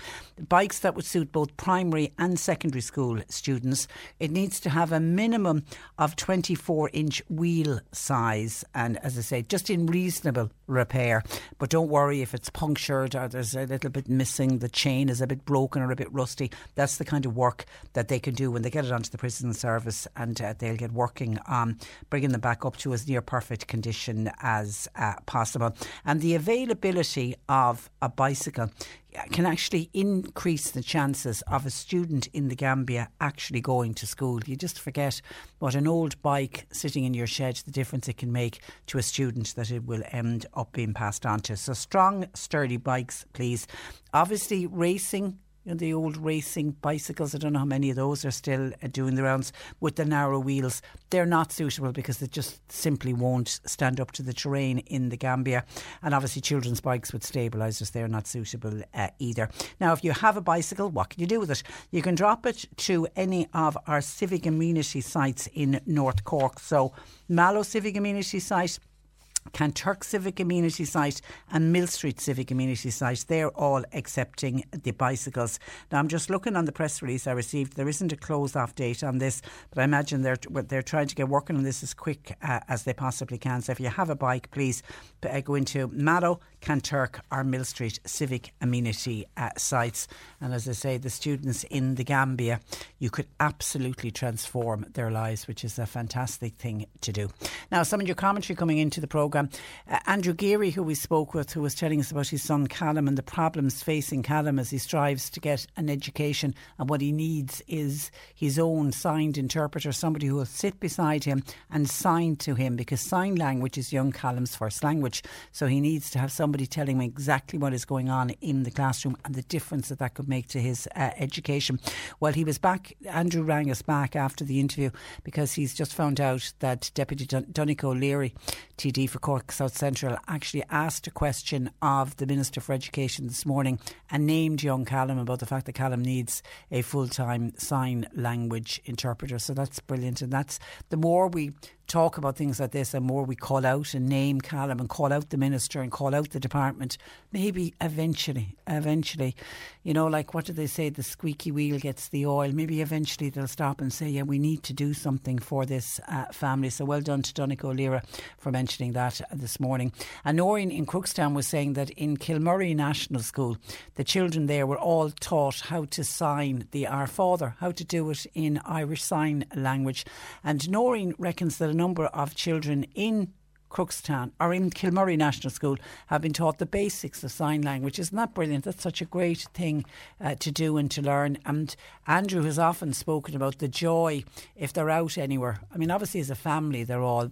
Bikes that would suit both primary and secondary school students. It needs to have a minimum of 24 inch wheel size and, as I say, just in reasonable repair. But don't worry if it's punctured or there's a little bit missing, the chain is a bit broken or a bit rusty. That's the kind of work that they can do when they get it onto the prison service and uh, they'll get working on bringing them back up to as near perfect condition as uh, possible. And the availability of a bicycle can actually increase the chances of a student in the Gambia actually going to school. You just forget what an old bike sitting in your shed, the difference it can make to a student that it will end up being passed on to. So strong, sturdy bikes, please. Obviously, racing you know, the old racing bicycles. I don't know how many of those are still uh, doing the rounds with the narrow wheels. They're not suitable because they just simply won't stand up to the terrain in the Gambia. And obviously, children's bikes with stabilisers, they're not suitable uh, either. Now, if you have a bicycle, what can you do with it? You can drop it to any of our civic amenity sites in North Cork. So, Mallow Civic Amenity Site Kanturk Civic Amenity Site and Mill Street Civic Community Site, they're all accepting the bicycles. Now, I'm just looking on the press release I received. There isn't a close off date on this, but I imagine they're, they're trying to get working on this as quick uh, as they possibly can. So if you have a bike, please uh, go into Mallow, Kanturk, or Mill Street Civic Amenity uh, sites. And as I say, the students in the Gambia, you could absolutely transform their lives, which is a fantastic thing to do. Now, some of your commentary coming into the programme programme. Uh, Andrew Geary, who we spoke with, who was telling us about his son Callum and the problems facing Callum as he strives to get an education, and what he needs is his own signed interpreter, somebody who will sit beside him and sign to him, because sign language is young Callum's first language. So he needs to have somebody telling him exactly what is going on in the classroom and the difference that that could make to his uh, education. Well, he was back. Andrew rang us back after the interview because he's just found out that Deputy Dun- Donnchadh Leary, TD for Cork South Central actually asked a question of the Minister for Education this morning and named young Callum about the fact that Callum needs a full time sign language interpreter. So that's brilliant. And that's the more we talk about things like this and more we call out and name Callum and call out the minister and call out the department, maybe eventually, eventually, you know, like what do they say? The squeaky wheel gets the oil. Maybe eventually they'll stop and say, yeah, we need to do something for this uh, family. So well done to Donnchadh O'Leary for mentioning that this morning. And Noreen in Crookstown was saying that in Kilmurry National School, the children there were all taught how to sign the Our Father, how to do it in Irish Sign Language. And Noreen reckons that a number of children in Crookstown or in Kilmurry National School have been taught the basics of sign language. Isn't that brilliant? That's such a great thing uh, to do and to learn. And Andrew has often spoken about the joy if they're out anywhere. I mean, obviously, as a family, they're all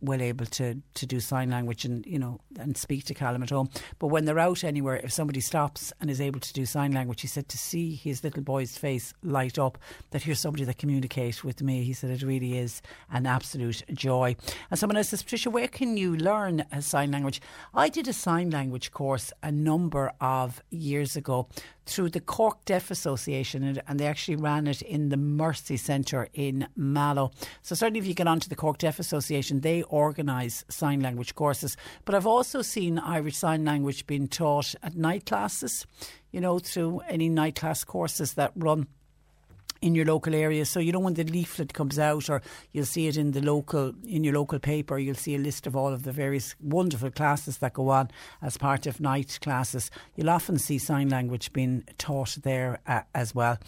well able to, to do sign language and you know and speak to Callum at home. But when they're out anywhere, if somebody stops and is able to do sign language, he said to see his little boy's face light up that here's somebody that communicates with me. He said it really is an absolute joy. And someone else says, Patricia, where can you learn a sign language? I did a sign language course a number of years ago through the Cork Deaf Association, and, they actually ran it in the Mercy Centre in Mallow. So certainly, if you get onto the Cork Deaf Association, they organise sign language courses. But I've also seen Irish Sign Language being taught at night classes. You know, through any night class courses that run in your local area. So you know when the leaflet comes out, or you'll see it in the local in your local paper, you'll see a list of all of the various wonderful classes that go on as part of night classes. You'll often see sign language being taught there uh, as well.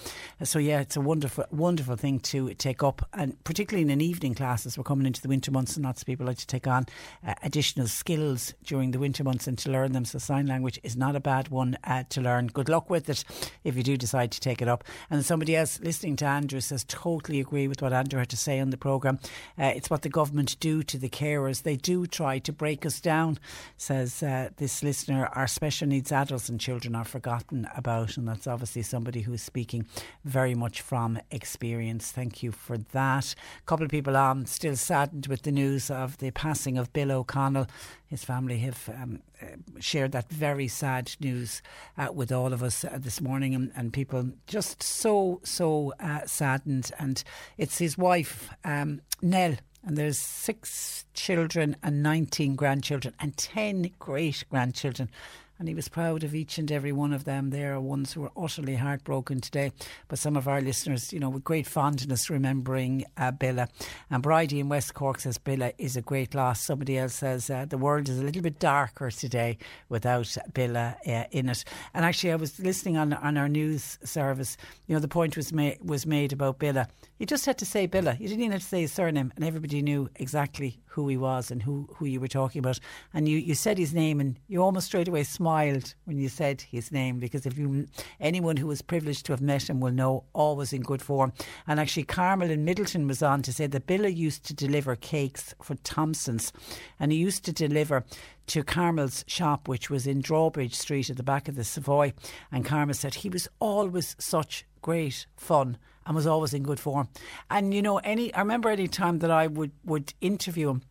So yeah, it's a wonderful wonderful thing to take up, and particularly in an evening classes. We're coming into the winter months, and lots of people like to take on uh, additional skills during the winter months and to learn them. So sign language is not a bad one uh, to learn. Good luck with it if you do decide to take it up. And somebody else listening to Andrew says, totally agree with what Andrew had to say on the programme. Uh, it's what the government do to the carers. They do try to break us down, says uh, this listener. Our special needs adults and children are forgotten about, and that's obviously somebody who's speaking very much from experience. Thank you for that. A couple of people are um, still saddened with the news of the passing of Bill O'Connell. His family have um, shared that very sad news uh, with all of us uh, this morning, and, and, people just so so uh, saddened. And it's his wife, um, Nell. And there's six children and 19 grandchildren and 10 great grandchildren and he was proud of each and every one of them. They are ones who are utterly heartbroken today. But some of our listeners, you know, with great fondness, remembering uh, Billa. And Bridie in West Cork says Billa is a great loss. Somebody else says uh, the world is a little bit darker today without Billa uh, in it. And actually, I was listening on on our news service. You know, the point was made was made about Billa. You just had to say Billa. You didn't even have to say his surname, and everybody knew exactly who he was and who, who you were talking about. And you, you said his name, and you almost straight away smiled when you said his name because if you anyone who was privileged to have met him will know always in good form. And actually, Carmel in Midleton was on to say that Billa used to deliver cakes for Thompson's, and he used to deliver to Carmel's shop, which was in Drawbridge Street at the back of the Savoy. And Carmel said he was always such great fun and was always in good form. And you know, any I remember any time that I would would interview him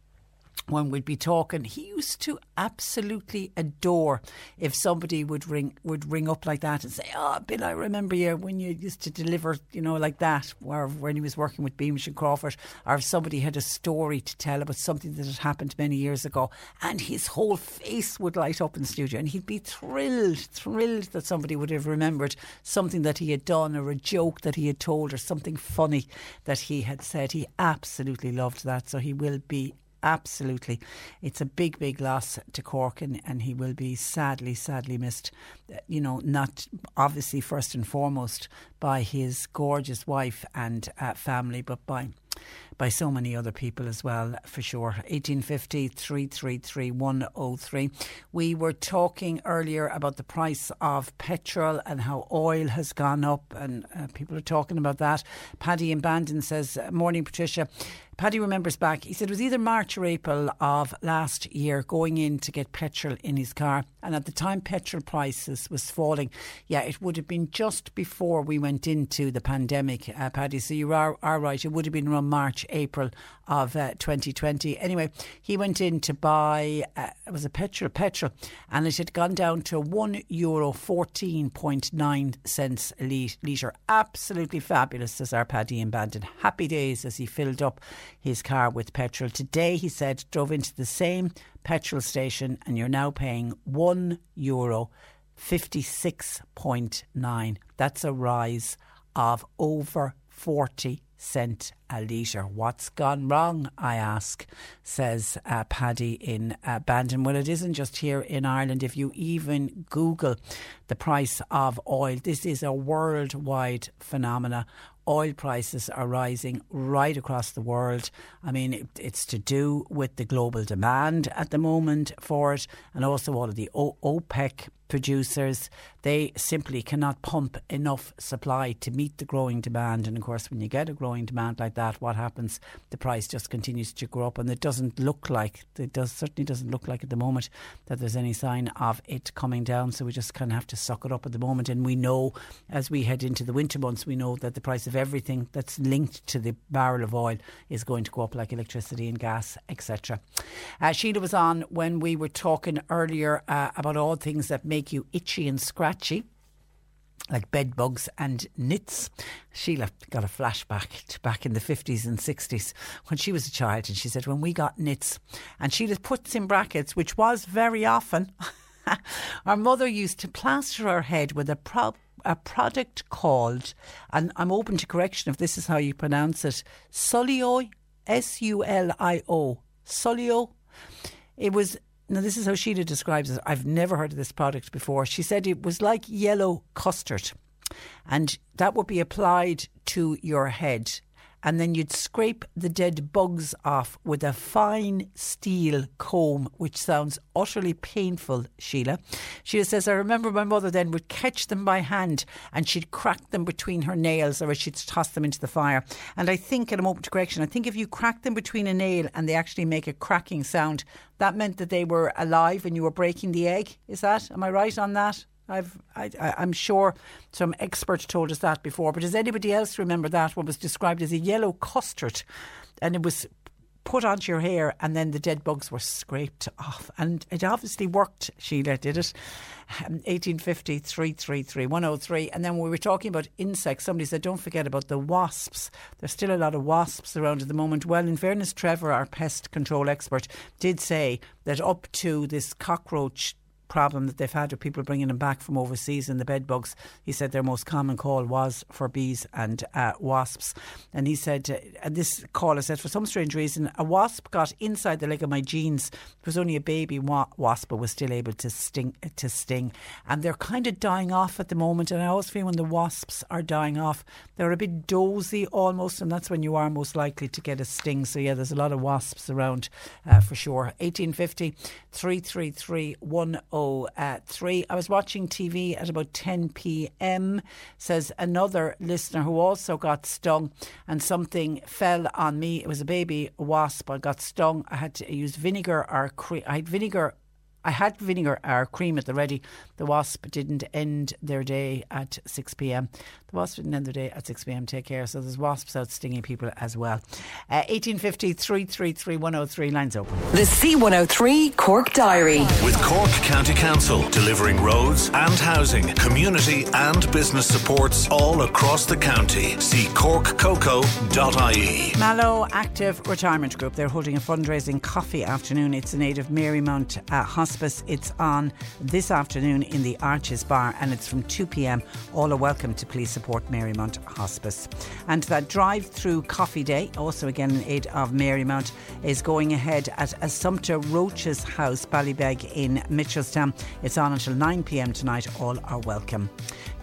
when we'd be talking, he used to absolutely adore if somebody would ring would ring up like that and say, "Oh, Bill, I remember you when you used to deliver, you know, like that." Or when he was working with Beamish and Crawford, or if somebody had a story to tell about something that had happened many years ago, and his whole face would light up in the studio, and he'd be thrilled, thrilled that somebody would have remembered something that he had done, or a joke that he had told, or something funny that he had said. He absolutely loved that, so he will be absolutely. It's a big, big loss to Cork, and, and he will be sadly, sadly missed. Uh, you know, not obviously first and foremost by his gorgeous wife and uh, family, but by by so many other people as well, for sure. 1850 333 103. We were talking earlier about the price of petrol and how oil has gone up, and uh, people are talking about that. Paddy in Bandon says, Morning, Patricia. Paddy remembers back, he said it was either March or April of last year going in to get petrol in his car. And at the time petrol prices was falling, yeah, it would have been just before we went into the pandemic, uh, Paddy. So you are, are right, it would have been around March, April of uh, 2020. Anyway, he went in to buy, uh, it was a petrol, petrol, and it had gone down to one euro 14.9 cents a litre. Absolutely fabulous, says our Paddy in Bandon. Happy days as he filled up his car with petrol. Today, he said, drove into the same petrol station and you're now paying one euro 56.9. That's a rise of over 40 cent a litre. What's gone wrong, I ask, says uh, Paddy in uh, Bandon. Well, it isn't just here in Ireland. If you even Google the price of oil, this is a worldwide phenomena oil prices are rising right across the world. I mean, it, it's to do with the global demand at the moment for it, and also all of the o- OPEC producers. They simply cannot pump enough supply to meet the growing demand. And of course, when you get a growing demand like that, what happens? The price just continues to grow up, and it doesn't look like it does certainly doesn't look like at the moment that there's any sign of it coming down. So we just kind of have to suck it up at the moment. And we know as we head into the winter months, we know that the price of everything that's linked to the barrel of oil is going to go up, like electricity and gas, etc. Uh, Sheila was on when we were talking earlier uh, about all things that make you itchy and scratchy like bed bugs and nits. Sheila got a flashback to back in the 50s and 60s when she was a child and she said, when we got nits, and Sheila puts in brackets, which was very often, our mother used to plaster her head with a, pro- a product called, and I'm open to correction if this is how you pronounce it, Sulio, S U L I O, Sulio. It was now, this is how Sheila describes it. I've never heard of this product before. She said it was like yellow custard, and that would be applied to your head and then you'd scrape the dead bugs off with a fine steel comb, which sounds utterly painful, Sheila. Sheila says, I remember my mother then would catch them by hand and she'd crack them between her nails or she'd toss them into the fire. And I think, at a moment of correction, I think if you crack them between a nail and they actually make a cracking sound, that meant that they were alive and you were breaking the egg. Is that? Am I right on that? I've, I, am sure some expert told us that before, but does anybody else remember that? What was described as a yellow custard, and it was put onto your hair, and then the dead bugs were scraped off. And it obviously worked. Sheila did it. Um, 1850 333 103. And then we were talking about insects. Somebody said, don't forget about the wasps. There's still a lot of wasps around at the moment. Well, in fairness, Trevor, our pest control expert, did say that up to this cockroach problem that they've had with people bringing them back from overseas and the bed bugs. He said their most common call was for bees and uh, wasps. And he said, uh, and this caller said, for some strange reason, a wasp got inside the leg of my jeans. It was only a baby wa- wasp, but was still able to sting. To sting, and they're kind of dying off at the moment. And I always feel when the wasps are dying off, they're a bit dozy almost, and that's when you are most likely to get a sting. So yeah, there's a lot of wasps around uh, for sure. 1850 333 103. I was watching TV at about 10 p.m. Says another listener who also got stung and something fell on me. It was a baby wasp. I got stung. I had to use vinegar or I had vinegar I had vinegar or cream at the ready. The wasp didn't end their day at 6 pm. The wasp didn't end their day at 6 pm. Take care. So there's wasps out stinging people as well. Uh, 1850 333 103 lines open. The C103 Cork Diary. With Cork County Council delivering roads and housing, community and business supports all across the county. See corkcoco.ie. Mallow Active Retirement Group. They're holding a fundraising coffee afternoon. It's in aid of Marymount uh, Hospice. It's on this afternoon in the Arches Bar and it's from 2 pm. All are welcome to please support Marymount Hospice. And that drive through coffee day, also again in aid of Marymount, is going ahead at Assumpta Roach's house, Ballybeg in Mitchelstown. It's on until 9 pm tonight. All are welcome.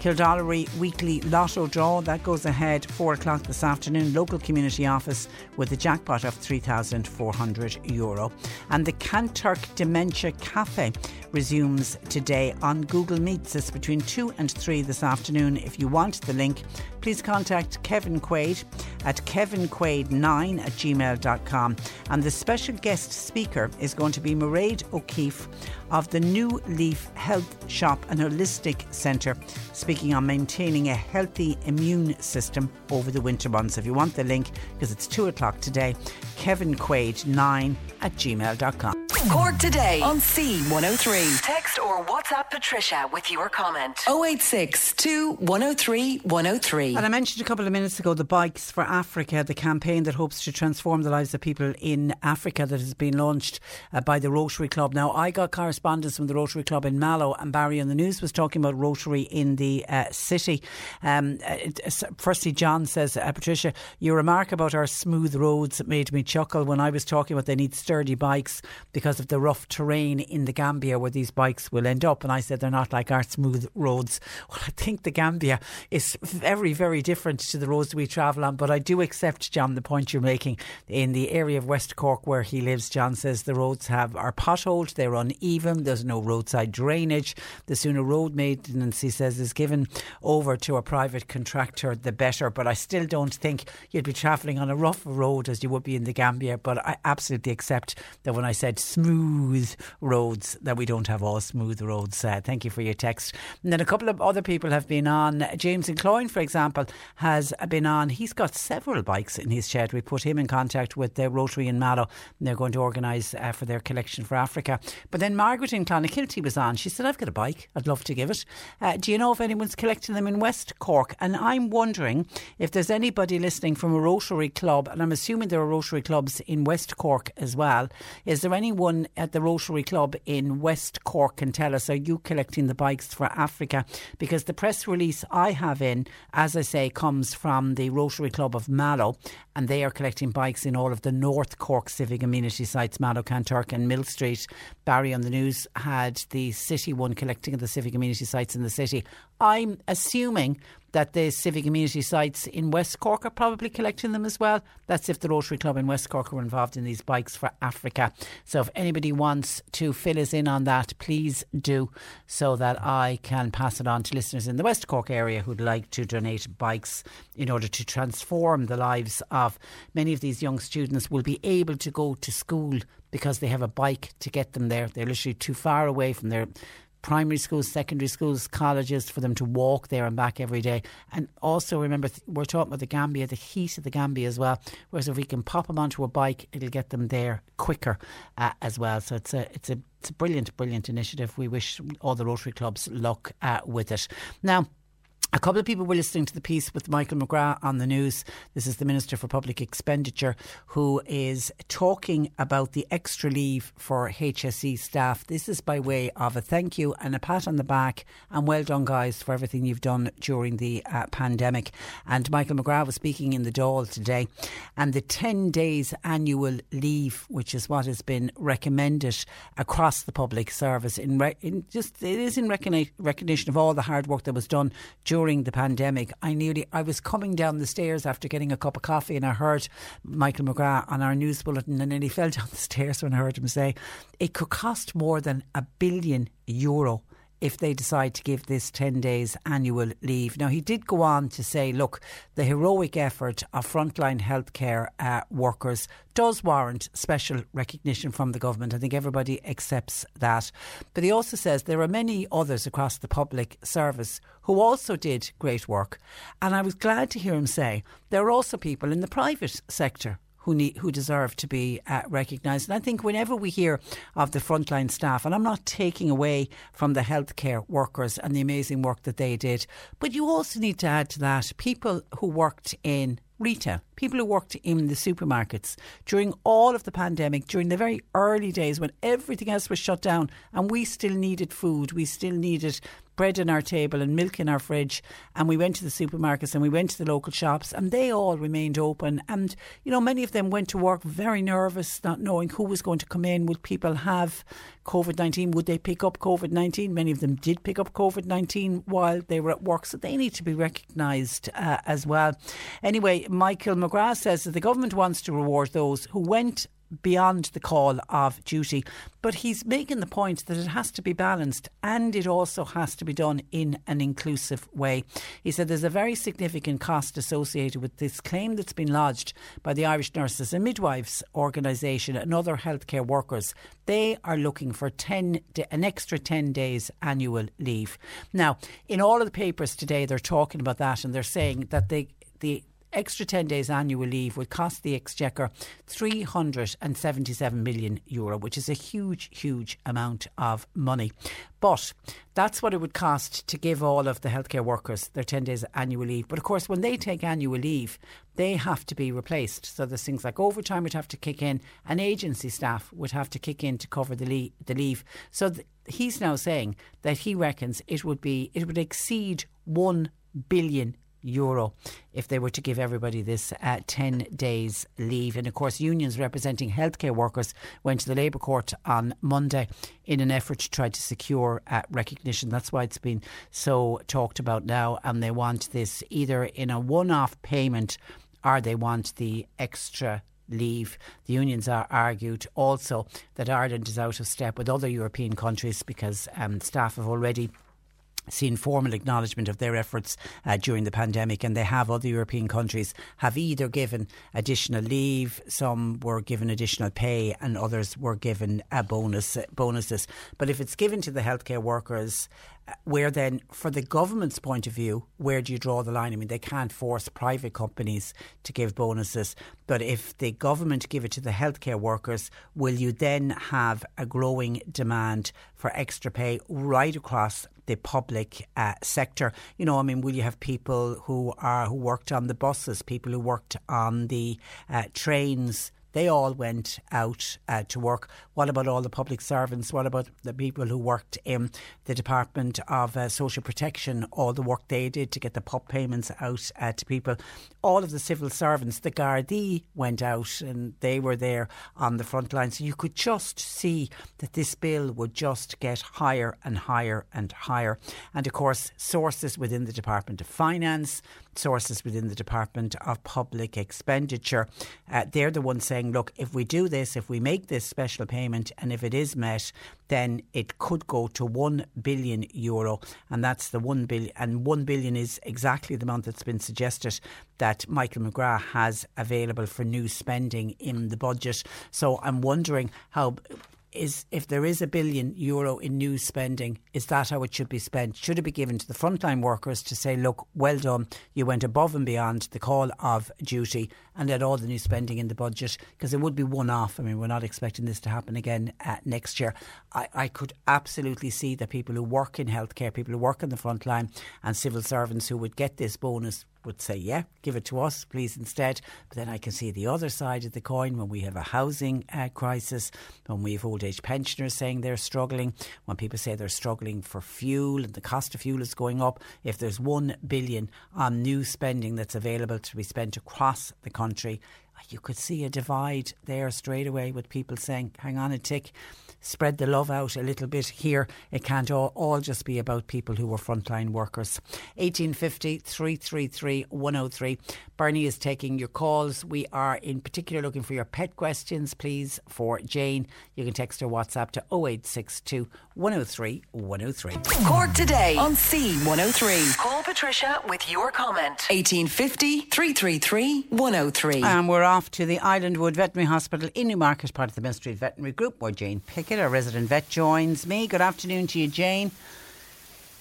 Kildorrery weekly lotto draw that goes ahead 4 o'clock this afternoon. Local community office with a jackpot of 3,400 euro. And the Kanturk Dementia Cafe resumes today on Google Meets. It's between 2 and 3 this afternoon. If you want the link, please contact Kevin Quaid at kevinquaid9 at gmail.com. And the special guest speaker is going to be Mairead O'Keefe of the New Leaf Health Shop and Holistic Centre, speaking on maintaining a healthy immune system over the winter months. If you want the link, because it's 2 o'clock today, kevinquaid9 at gmail.com. Cork today on C103. Text or WhatsApp Patricia with your comment. 086 103 103. And I mentioned a couple of minutes ago the Bikes for Africa, the campaign that hopes to transform the lives of people in Africa that has been launched uh, by the Rotary Club. Now, I got correspondence from the Rotary Club in Mallow, and Barry on the news was talking about Rotary in the uh, city. Um, uh, firstly, John says, uh, Patricia, your remark about our smooth roads made me chuckle when I was talking about they need sturdy bikes because of the rough terrain in the Gambia where these bikes will end up. And I said they're not like our smooth roads. Well, I think the Gambia is very, very different to the roads we travel on. But I do accept, John, the point you're making. In the area of West Cork where he lives, John says the roads have are potholed, they're uneven, there's no roadside drainage. The sooner road maintenance, he says, is given over to a private contractor, the better. But I still don't think you'd be travelling on a rough road as you would be in the Gambia. But I absolutely accept that when I said smooth roads, that we don't have all smooth roads. Uh, thank you for your text. And then a couple of other people have been on. James and Cloyne, for example, has been on. He's got several bikes in his shed. We put him in contact with the Rotary in Mallow, and they're going to organise uh, for their collection for Africa. But then Margaret in Clonakilty was on. She said, I've got a bike. I'd love to give it. Uh, do you know if anyone's collecting them in West Cork? And I'm wondering if there's anybody listening from a Rotary club, and I'm assuming there are Rotary clubs in West Cork as well. Is there anyone at the Rotary Club in West Cork can tell us, are you collecting the bikes for Africa? Because the press release I have in, as I say, comes from the Rotary Club of Mallow, and they are collecting bikes in all of the North Cork civic amenity sites, Mallow, Kanturk, and Millstreet. Barry on the news had the city one collecting at the civic amenity sites in the city. I'm assuming that the civic community sites in West Cork are probably collecting them as well. That's if the Rotary Club in West Cork are involved in these bikes for Africa. So if anybody wants to fill us in on that, please do so that I can pass it on to listeners in the West Cork area who'd like to donate bikes in order to transform the lives of many of these young students will be able to go to school because they have a bike to get them there. They're literally too far away from their primary schools, secondary schools, colleges for them to walk there and back every day. And also remember, we're talking about the Gambia, the heat of the Gambia as well. Whereas if we can pop them onto a bike, it'll get them there quicker uh, as well. So it's a it's a it's a brilliant, brilliant initiative. We wish all the Rotary clubs luck uh, with it. Now. A couple of people were listening to the piece with Michael McGrath on the news. This is the Minister for Public Expenditure who is talking about the extra leave for HSE staff. This is by way of a thank you and a pat on the back and well done, guys, for everything you've done during the uh, pandemic. And Michael McGrath was speaking in the Dáil today. And the 10 days annual leave, which is what has been recommended across the public service, in, re- in just it is in recogni- recognition of all the hard work that was done during the pandemic, I nearly I was coming down the stairs after getting a cup of coffee and I heard Michael McGrath on our news bulletin and nearly fell down the stairs when I heard him say it could cost more than a billion euro if they decide to give this 10 days annual leave. Now, he did go on to say, look, the heroic effort of frontline healthcare uh, workers does warrant special recognition from the government. I think everybody accepts that. But he also says there are many others across the public service who also did great work. And I was glad to hear him say there are also people in the private sector who need, who deserve to be uh, recognised. And I think whenever we hear of the frontline staff, and I'm not taking away from the healthcare workers and the amazing work that they did, but you also need to add to that people who worked in retail, people who worked in the supermarkets during all of the pandemic, during the very early days when everything else was shut down and we still needed food, we still needed bread on our table and milk in our fridge. And we went to the supermarkets and we went to the local shops and they all remained open. And, you know, many of them went to work very nervous, not knowing who was going to come in. Would people have COVID 19? Would they pick up COVID 19? Many of them did pick up COVID 19 while they were at work. So they need to be recognised uh, as well. Anyway, Michael McGrath says that the government wants to reward those who went beyond the call of duty. But he's making the point that it has to be balanced and it also has to be done in an inclusive way. He said there's a very significant cost associated with this claim that's been lodged by the Irish Nurses and Midwives organisation and other healthcare workers. They are looking for 10 an extra 10 days annual leave. Now, in all of the papers today, they're talking about that and they're saying that they the extra 10 days annual leave would cost the Exchequer 377 million euro, which is a huge, huge amount of money. But that's what it would cost to give all of the healthcare workers their 10 days annual leave. But of course, when they take annual leave, they have to be replaced. So there's things like overtime would have to kick in, and agency staff would have to kick in to cover the, the leave. So th- he's now saying that he reckons it would be it would exceed 1 billion euro if they were to give everybody this uh, 10 days leave. And of course, unions representing healthcare workers went to the Labour Court on Monday in an effort to try to secure uh, recognition. That's why it's been so talked about now. And they want this either in a one off payment or they want the extra leave. The unions are argued also that Ireland is out of step with other European countries because um, staff have already seen formal acknowledgement of their efforts uh, during the pandemic and they have other European countries have either given additional leave some were given additional pay and others were given a bonus bonuses. But if it's given to the healthcare workers uh, where then, for the government's point of view, where do you draw the line? I mean, they can't force private companies to give bonuses, but if the government give it to the healthcare workers, will you then have a growing demand for extra pay right across the public uh, sector? You know, I mean, will you have people who are who worked on the buses, people who worked on the uh, trains? They all went out uh, to work. What about all the public servants? What about the people who worked in the Department of uh, Social Protection? All the work they did to get the pop payments out uh, to people. All of the civil servants, the Gardaí went out and they were there on the front line. So you could just see that this bill would just get higher and higher and higher. And of course, sources within the Department of Finance, sources within the Department of Public Expenditure, uh, they're the ones saying look, if we do this, if we make this special payment, and if it is met, then it could go to 1 billion euro. And that's the 1 billion. And 1 billion is exactly the amount that's been suggested that Michael McGrath has available for new spending in the budget. So I'm wondering how is if there is a billion euro in new spending, is that how it should be spent? Should it be given to the frontline workers to say, look, well done, you went above and beyond the call of duty and let all the new spending in the budget? Because it would be one off. I mean, we're not expecting this to happen again uh, next year. I, I could absolutely see that people who work in healthcare, people who work in the front line, and civil servants who would get this bonus would say, yeah, give it to us, please, instead. But then I can see the other side of the coin when we have a housing uh, crisis, when we have old age pensioners saying they're struggling, when people say they're struggling for fuel and the cost of fuel is going up. If there's one billion on new spending that's available to be spent across the country, you could see a divide there straight away with people saying, hang on a tick spread the love out a little bit here. It can't all, all just be about people who were frontline workers. 1850 333 103. Bernie is taking your calls. We are in particular looking for your pet questions, please, for Jane. You can text her WhatsApp to 0862 103 103. Cork today on C103. Call Patricia with your comment. 1850 333 103. And we're off to the Islandwood Veterinary Hospital in Newmarket, part of the Millstreet Veterinary Group, where Jane Pickett, our resident vet, joins me. Good afternoon to you, Jane.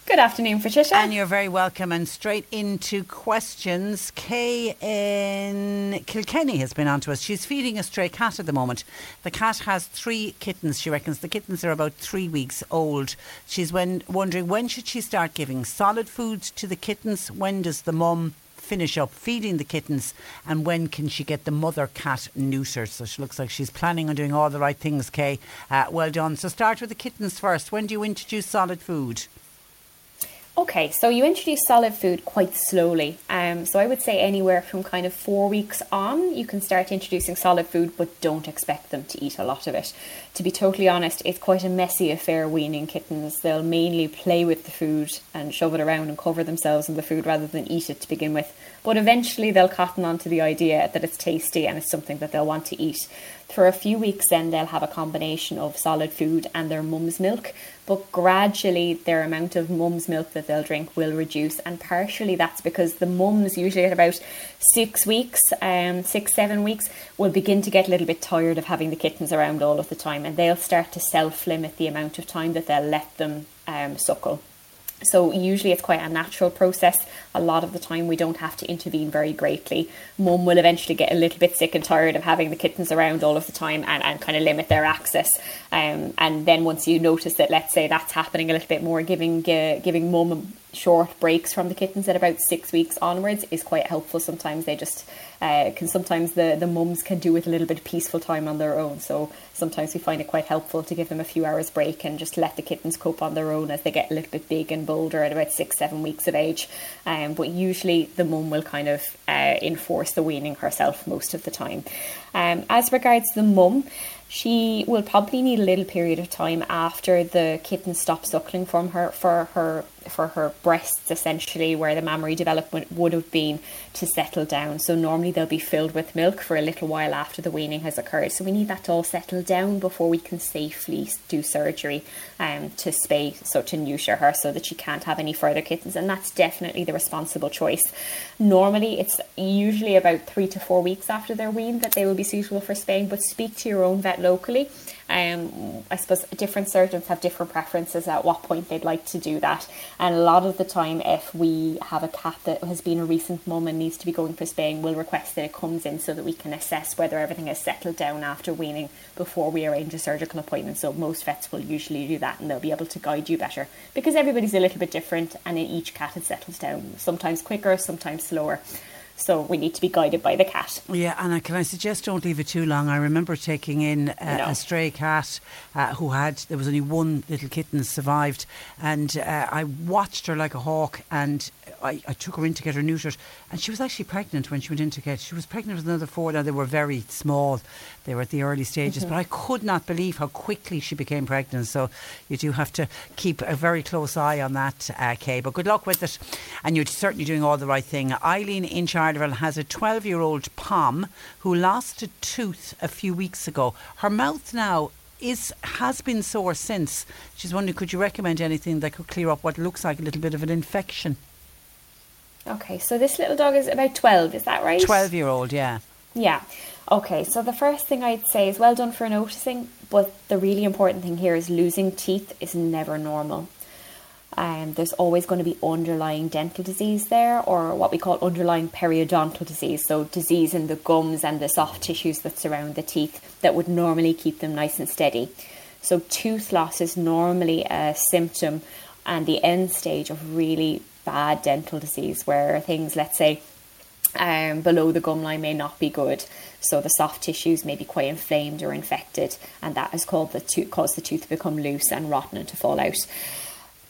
Good afternoon, Patricia. And you're very welcome. And straight into questions. Kay in Kilkenny has been on to us. She's feeding a stray cat at the moment. The cat has three kittens. She reckons the kittens are about three weeks old. She's when, wondering when should she start giving solid food to the kittens? When does the mum finish up feeding the kittens and when can she get the mother cat neutered? So she looks like she's planning on doing all the right things Kay. Uh, well done. So start with the kittens first. When do you introduce solid food Okay, so you introduce solid food quite slowly. Um, so I would say anywhere from kind of four weeks on, you can start introducing solid food, but don't expect them to eat a lot of it. To be totally honest, it's quite a messy affair weaning kittens. They'll mainly play with the food and shove it around and cover themselves in the food rather than eat it to begin with. But eventually they'll cotton on to the idea that it's tasty and it's something that they'll want to eat. For a few weeks, then they'll have a combination of solid food and their mum's milk, but gradually their amount of mum's milk that they'll drink will reduce, and partially that's because the mums, usually at about six weeks, um, six, seven weeks, will begin to get a little bit tired of having the kittens around all of the time, and they'll start to self limit the amount of time that they'll let them um, suckle. So usually it's quite a natural process. A lot of the time we don't have to intervene very greatly. Mum will eventually get a little bit sick and tired of having the kittens around all of the time and, and kind of limit their access. Um, and then once you notice that, let's say that's happening a little bit more, giving uh, giving mum short breaks from the kittens at about six weeks onwards is quite helpful. Sometimes they just uh, can sometimes the the mums can do with a little bit of peaceful time on their own. So sometimes we find it quite helpful to give them a few hours break and just let the kittens cope on their own as they get a little bit big and bolder at about six seven weeks of age. Um, but usually the mum will kind of uh, enforce the weaning herself most of the time. Um, as regards the mum she will probably need a little period of time after the kitten stops suckling from her for her for her breasts essentially where the mammary development would have been to settle down. So normally they'll be filled with milk for a little while after the weaning has occurred. So we need that to all settle down before we can safely do surgery um, to spay so to neuter her so that she can't have any further kittens. And that's definitely the responsible choice. Normally it's usually about three to four weeks after they're weaned that they will be suitable for spaying but speak to your own vet locally. Um, I suppose different surgeons have different preferences at what point they'd like to do that. And a lot of the time, if we have a cat that has been a recent mum and needs to be going for spaying, we'll request that it comes in so that we can assess whether everything has settled down after weaning before we arrange a surgical appointment. So most vets will usually do that and they'll be able to guide you better because everybody's a little bit different and each cat has settled down, sometimes quicker, sometimes slower. So we need to be guided by the cat. Yeah, and can I suggest don't leave it too long? I remember taking in uh, a stray cat uh, who had, there was only one little kitten survived, and uh, I watched her like a hawk, and I, I, took her in to get her neutered, and she was actually pregnant when she went in to get. She was pregnant with another four. Now they were very small; they were at the early stages. Mm-hmm. But I could not believe how quickly she became pregnant. So you do have to keep a very close eye on that, uh, Kay. But good luck with it, and you're certainly doing all the right thing. Eileen in Charleville has a 12-year-old pom who lost a tooth a few weeks ago. Her mouth now is has been sore since. She's wondering, could you recommend anything that could clear up what looks like a little bit of an infection? Okay, so this little dog is about 12, is that right? 12 year old, yeah. Yeah. Okay, so the first thing I'd say is well done for noticing, but the really important thing here is losing teeth is never normal. Um, there's always going to be underlying dental disease there, or what we call underlying periodontal disease. So, disease in the gums and the soft tissues that surround the teeth that would normally keep them nice and steady. So, tooth loss is normally a symptom and the end stage of really bad dental disease, where things, let's say, um, below the gum line may not be good. So the soft tissues may be quite inflamed or infected, and that has caused the tooth, caused the tooth to become loose and rotten and to fall out.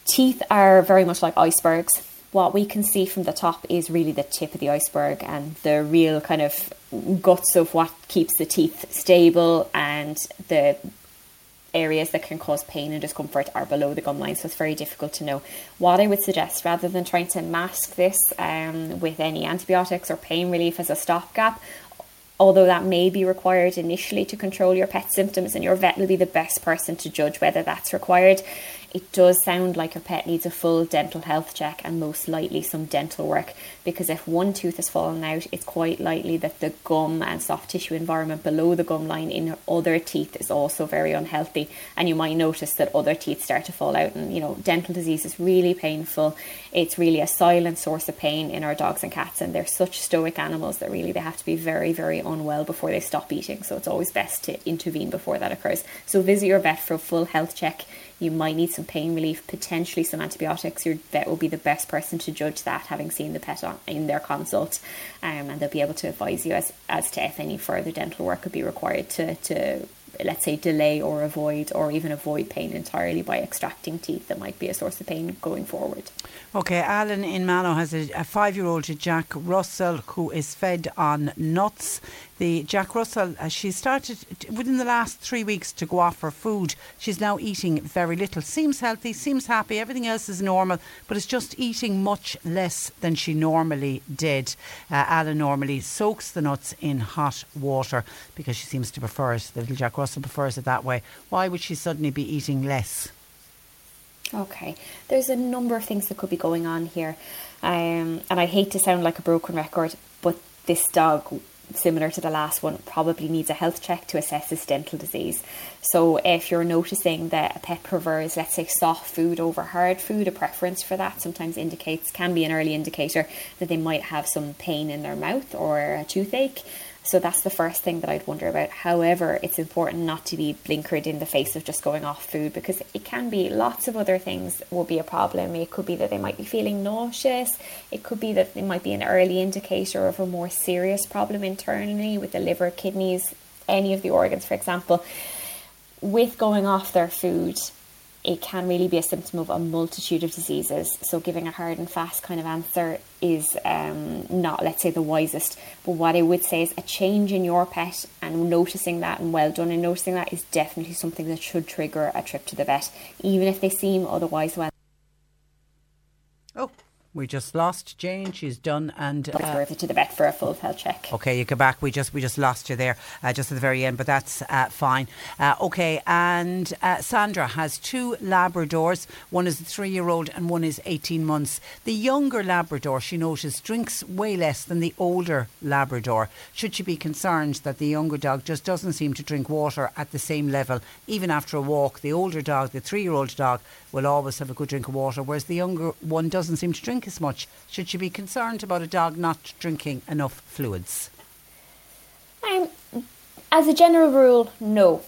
Teeth are very much like icebergs. What we can see from the top is really the tip of the iceberg and the real kind of guts of what keeps the teeth stable and the areas that can cause pain and discomfort are below the gum line, so it's very difficult to know. What I would suggest, rather than trying to mask this um, with any antibiotics or pain relief as a stopgap, although that may be required initially to control your pet symptoms, and your vet will be the best person to judge whether that's required it does sound like your pet needs a full dental health check and most likely some dental work because if one tooth has fallen out, it's quite likely that the gum and soft tissue environment below the gum line in other teeth is also very unhealthy. And you might notice that other teeth start to fall out. And you know, dental disease is really painful. It's really a silent source of pain in our dogs and cats, and they're such stoic animals that really they have to be very, very unwell before they stop eating. So it's always best to intervene before that occurs. So visit your vet for a full health check you might need some pain relief, potentially some antibiotics. Your vet will be the best person to judge that, having seen the pet on, in their consult, um, and they'll be able to advise you as, as to if any further dental work could be required to, to let's say delay or avoid or even avoid pain entirely by extracting teeth that might be a source of pain going forward. Okay, Alan in Mallow has a, a five year old Jack Russell who is fed on nuts. The Jack Russell, uh, she started within the last three weeks to go off her food. She's now eating very little. Seems healthy, seems happy, everything else is normal, but it's just eating much less than she normally did. Uh, Alan normally soaks the nuts in hot water because she seems to prefer it. The little Jack Russell prefers it that way. Why would she suddenly be eating less? Okay, there's a number of things that could be going on here, um, and I hate to sound like a broken record, but this dog, similar to the last one, probably needs a health check to assess its dental disease. So, if you're noticing that a pet prefers, let's say, soft food over hard food, a preference for that sometimes indicates can be an early indicator that they might have some pain in their mouth or a toothache. So that's the first thing that I'd wonder about. However, it's important not to be blinkered in the face of just going off food because it can be lots of other things will be a problem. It could be that they might be feeling nauseous. It could be that it might be an early indicator of a more serious problem internally with the liver, kidneys, any of the organs, for example. With going off their food, it can really be a symptom of a multitude of diseases. So, giving a hard and fast kind of answer is um, not, let's say, the wisest. But what I would say is a change in your pet and noticing that and well done in noticing that is definitely something that should trigger a trip to the vet, even if they seem otherwise well. Oh, we just lost Jane. She's done and uh, to the vet for a full health check. Okay, you go back. We just we just lost you there uh, just at the very end, but that's uh, fine. Uh, okay, and uh, Sandra has two Labradors. One is a three-year-old and one is eighteen months. The younger Labrador, she noticed, drinks way less than the older Labrador. Should she be concerned that the younger dog just doesn't seem to drink water at the same level, even after a walk? The older dog, the three-year-old dog, will always have a good drink of water, whereas the younger one doesn't seem to drink as much. Should she be concerned about a dog not drinking enough fluids? Um, as a general rule, no.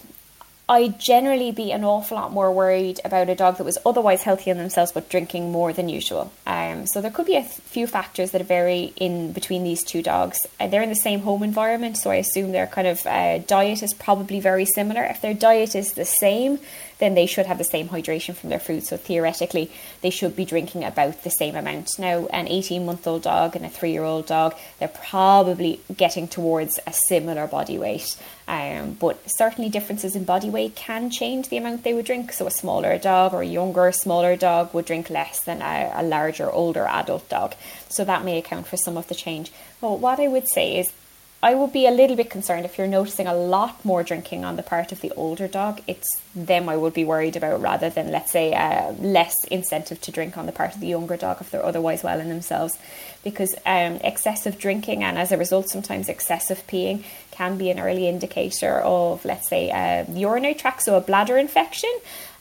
I'd generally be an awful lot more worried about a dog that was otherwise healthy in themselves but drinking more than usual. Um, so there could be a few factors that vary in between these two dogs. Uh, they're in the same home environment, so I assume their kind of uh, diet is probably very similar. If their diet is the same, then they should have the same hydration from their food. So theoretically, they should be drinking about the same amount. Now, an 18 month old dog and a three year old dog, they're probably getting towards a similar body weight. Um, but certainly, differences in body weight can change the amount they would drink. So, a smaller dog or a younger, smaller dog would drink less than a, a larger, older adult dog. So, that may account for some of the change. But what I would say is I would be a little bit concerned if you're noticing a lot more drinking on the part of the older dog. It's them I would be worried about rather than, let's say, uh, less incentive to drink on the part of the younger dog if they're otherwise well in themselves. Because um, excessive drinking and as a result, sometimes excessive peeing can be an early indicator of, let's say, a urinary tract, so a bladder infection,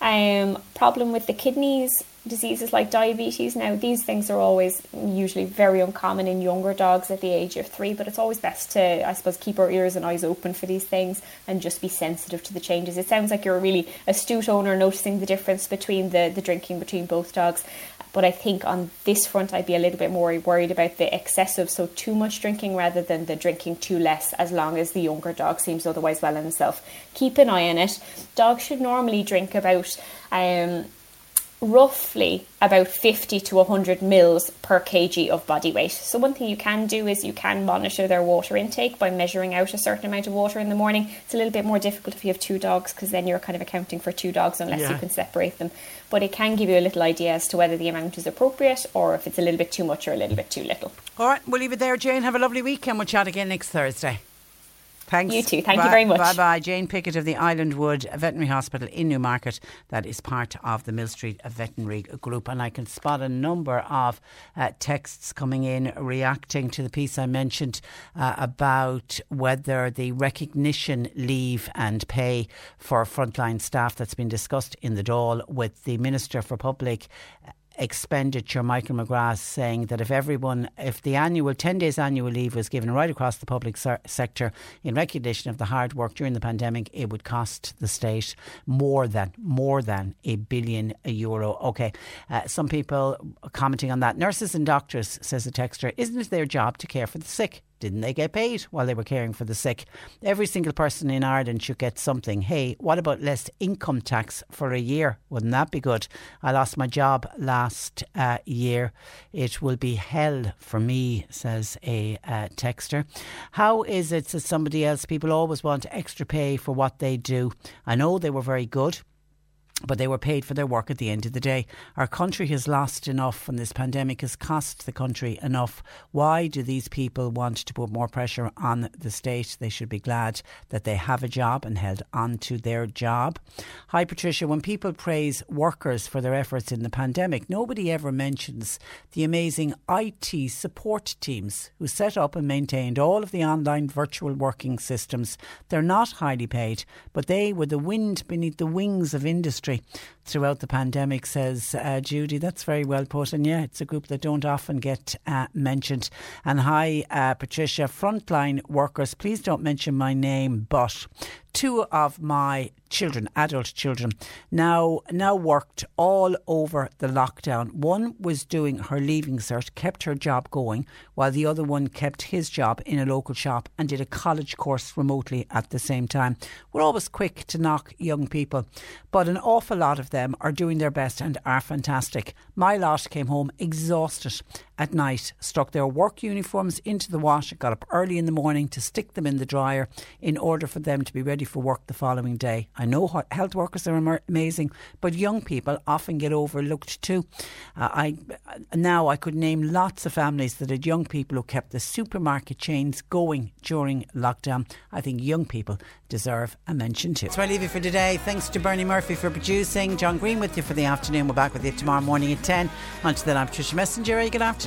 um, problem with the kidneys, diseases like diabetes. Now, these things are always usually very uncommon in younger dogs at the age of three, but it's always best to, I suppose, keep our ears and eyes open for these things and just be sensitive to the changes. It sounds like you're a really astute owner noticing the difference between the, the drinking between both dogs. But I think on this front, I'd be a little bit more worried about the excessive, so too much drinking rather than the drinking too less, as long as the younger dog seems otherwise well in himself. Keep an eye on it. Dogs should normally drink about um, roughly about 50 to 100 mils per kg of body weight. So, one thing you can do is you can monitor their water intake by measuring out a certain amount of water in the morning. It's a little bit more difficult if you have two dogs because then you're kind of accounting for two dogs unless Yeah. you can separate them. But it can give you a little idea as to whether the amount is appropriate or if it's a little bit too much or a little bit too little. All right, we'll leave it there, Jane. Have a lovely weekend. We'll chat again next Thursday. Thanks. You too. Thank you very much. Bye bye. Jane Pickett of the Island Wood Veterinary Hospital in Newmarket. That is part of the Millstreet Veterinary Group. And I can spot a number of uh, texts coming in reacting to the piece I mentioned uh, about whether the recognition leave and pay for frontline staff that's been discussed in the Dáil with the Minister for Public expenditure, Michael McGrath, saying that if everyone, if the annual 10 days annual leave was given right across the public ser- sector in recognition of the hard work during the pandemic, it would cost the state more than, more than a billion euro. Okay. Uh, some people commenting on that. Nurses and doctors, says the texter, isn't it their job to care for the sick? Didn't they get paid while they were caring for the sick? Every single person in Ireland should get something. Hey, what about less income tax for a year? Wouldn't that be good? I lost my job last uh, year. It will be hell for me, says a uh, texter. How is it, says somebody else, people always want extra pay for what they do? I know they were very good but they were paid for their work at the end of the day. Our country has lost enough and this pandemic has cost the country enough. Why do these people want to put more pressure on the state? They should be glad that they have a job and held on to their job. Hi, Patricia. When people praise workers for their efforts in the pandemic, nobody ever mentions the amazing IT support teams who set up and maintained all of the online virtual working systems. They're not highly paid, but they were the wind beneath the wings of industry history throughout the pandemic, says uh, Judy. That's very well put. And yeah, it's a group that don't often get uh, mentioned. And hi, uh, Patricia, frontline workers, please don't mention my name, but two of my children, adult children, now now worked all over the lockdown. One was doing her leaving cert, kept her job going, while the other one kept his job in a local shop and did a college course remotely at the same time. We're always quick to knock young people, but an awful lot of them are doing their best and are fantastic. My lot came home exhausted at night, stuck their work uniforms into the wash, got up early in the morning to stick them in the dryer in order for them to be ready for work the following day. I know health workers are amazing, but young people often get overlooked too. Uh, I now I could name lots of families that had young people who kept the supermarket chains going during lockdown. I think young people deserve a mention too. So I leave you for today. Thanks to Bernie Murphy for producing. John Green with you for the afternoon. We're back with you tomorrow morning at 10. Until then, I'm Patricia Messinger. Good afternoon.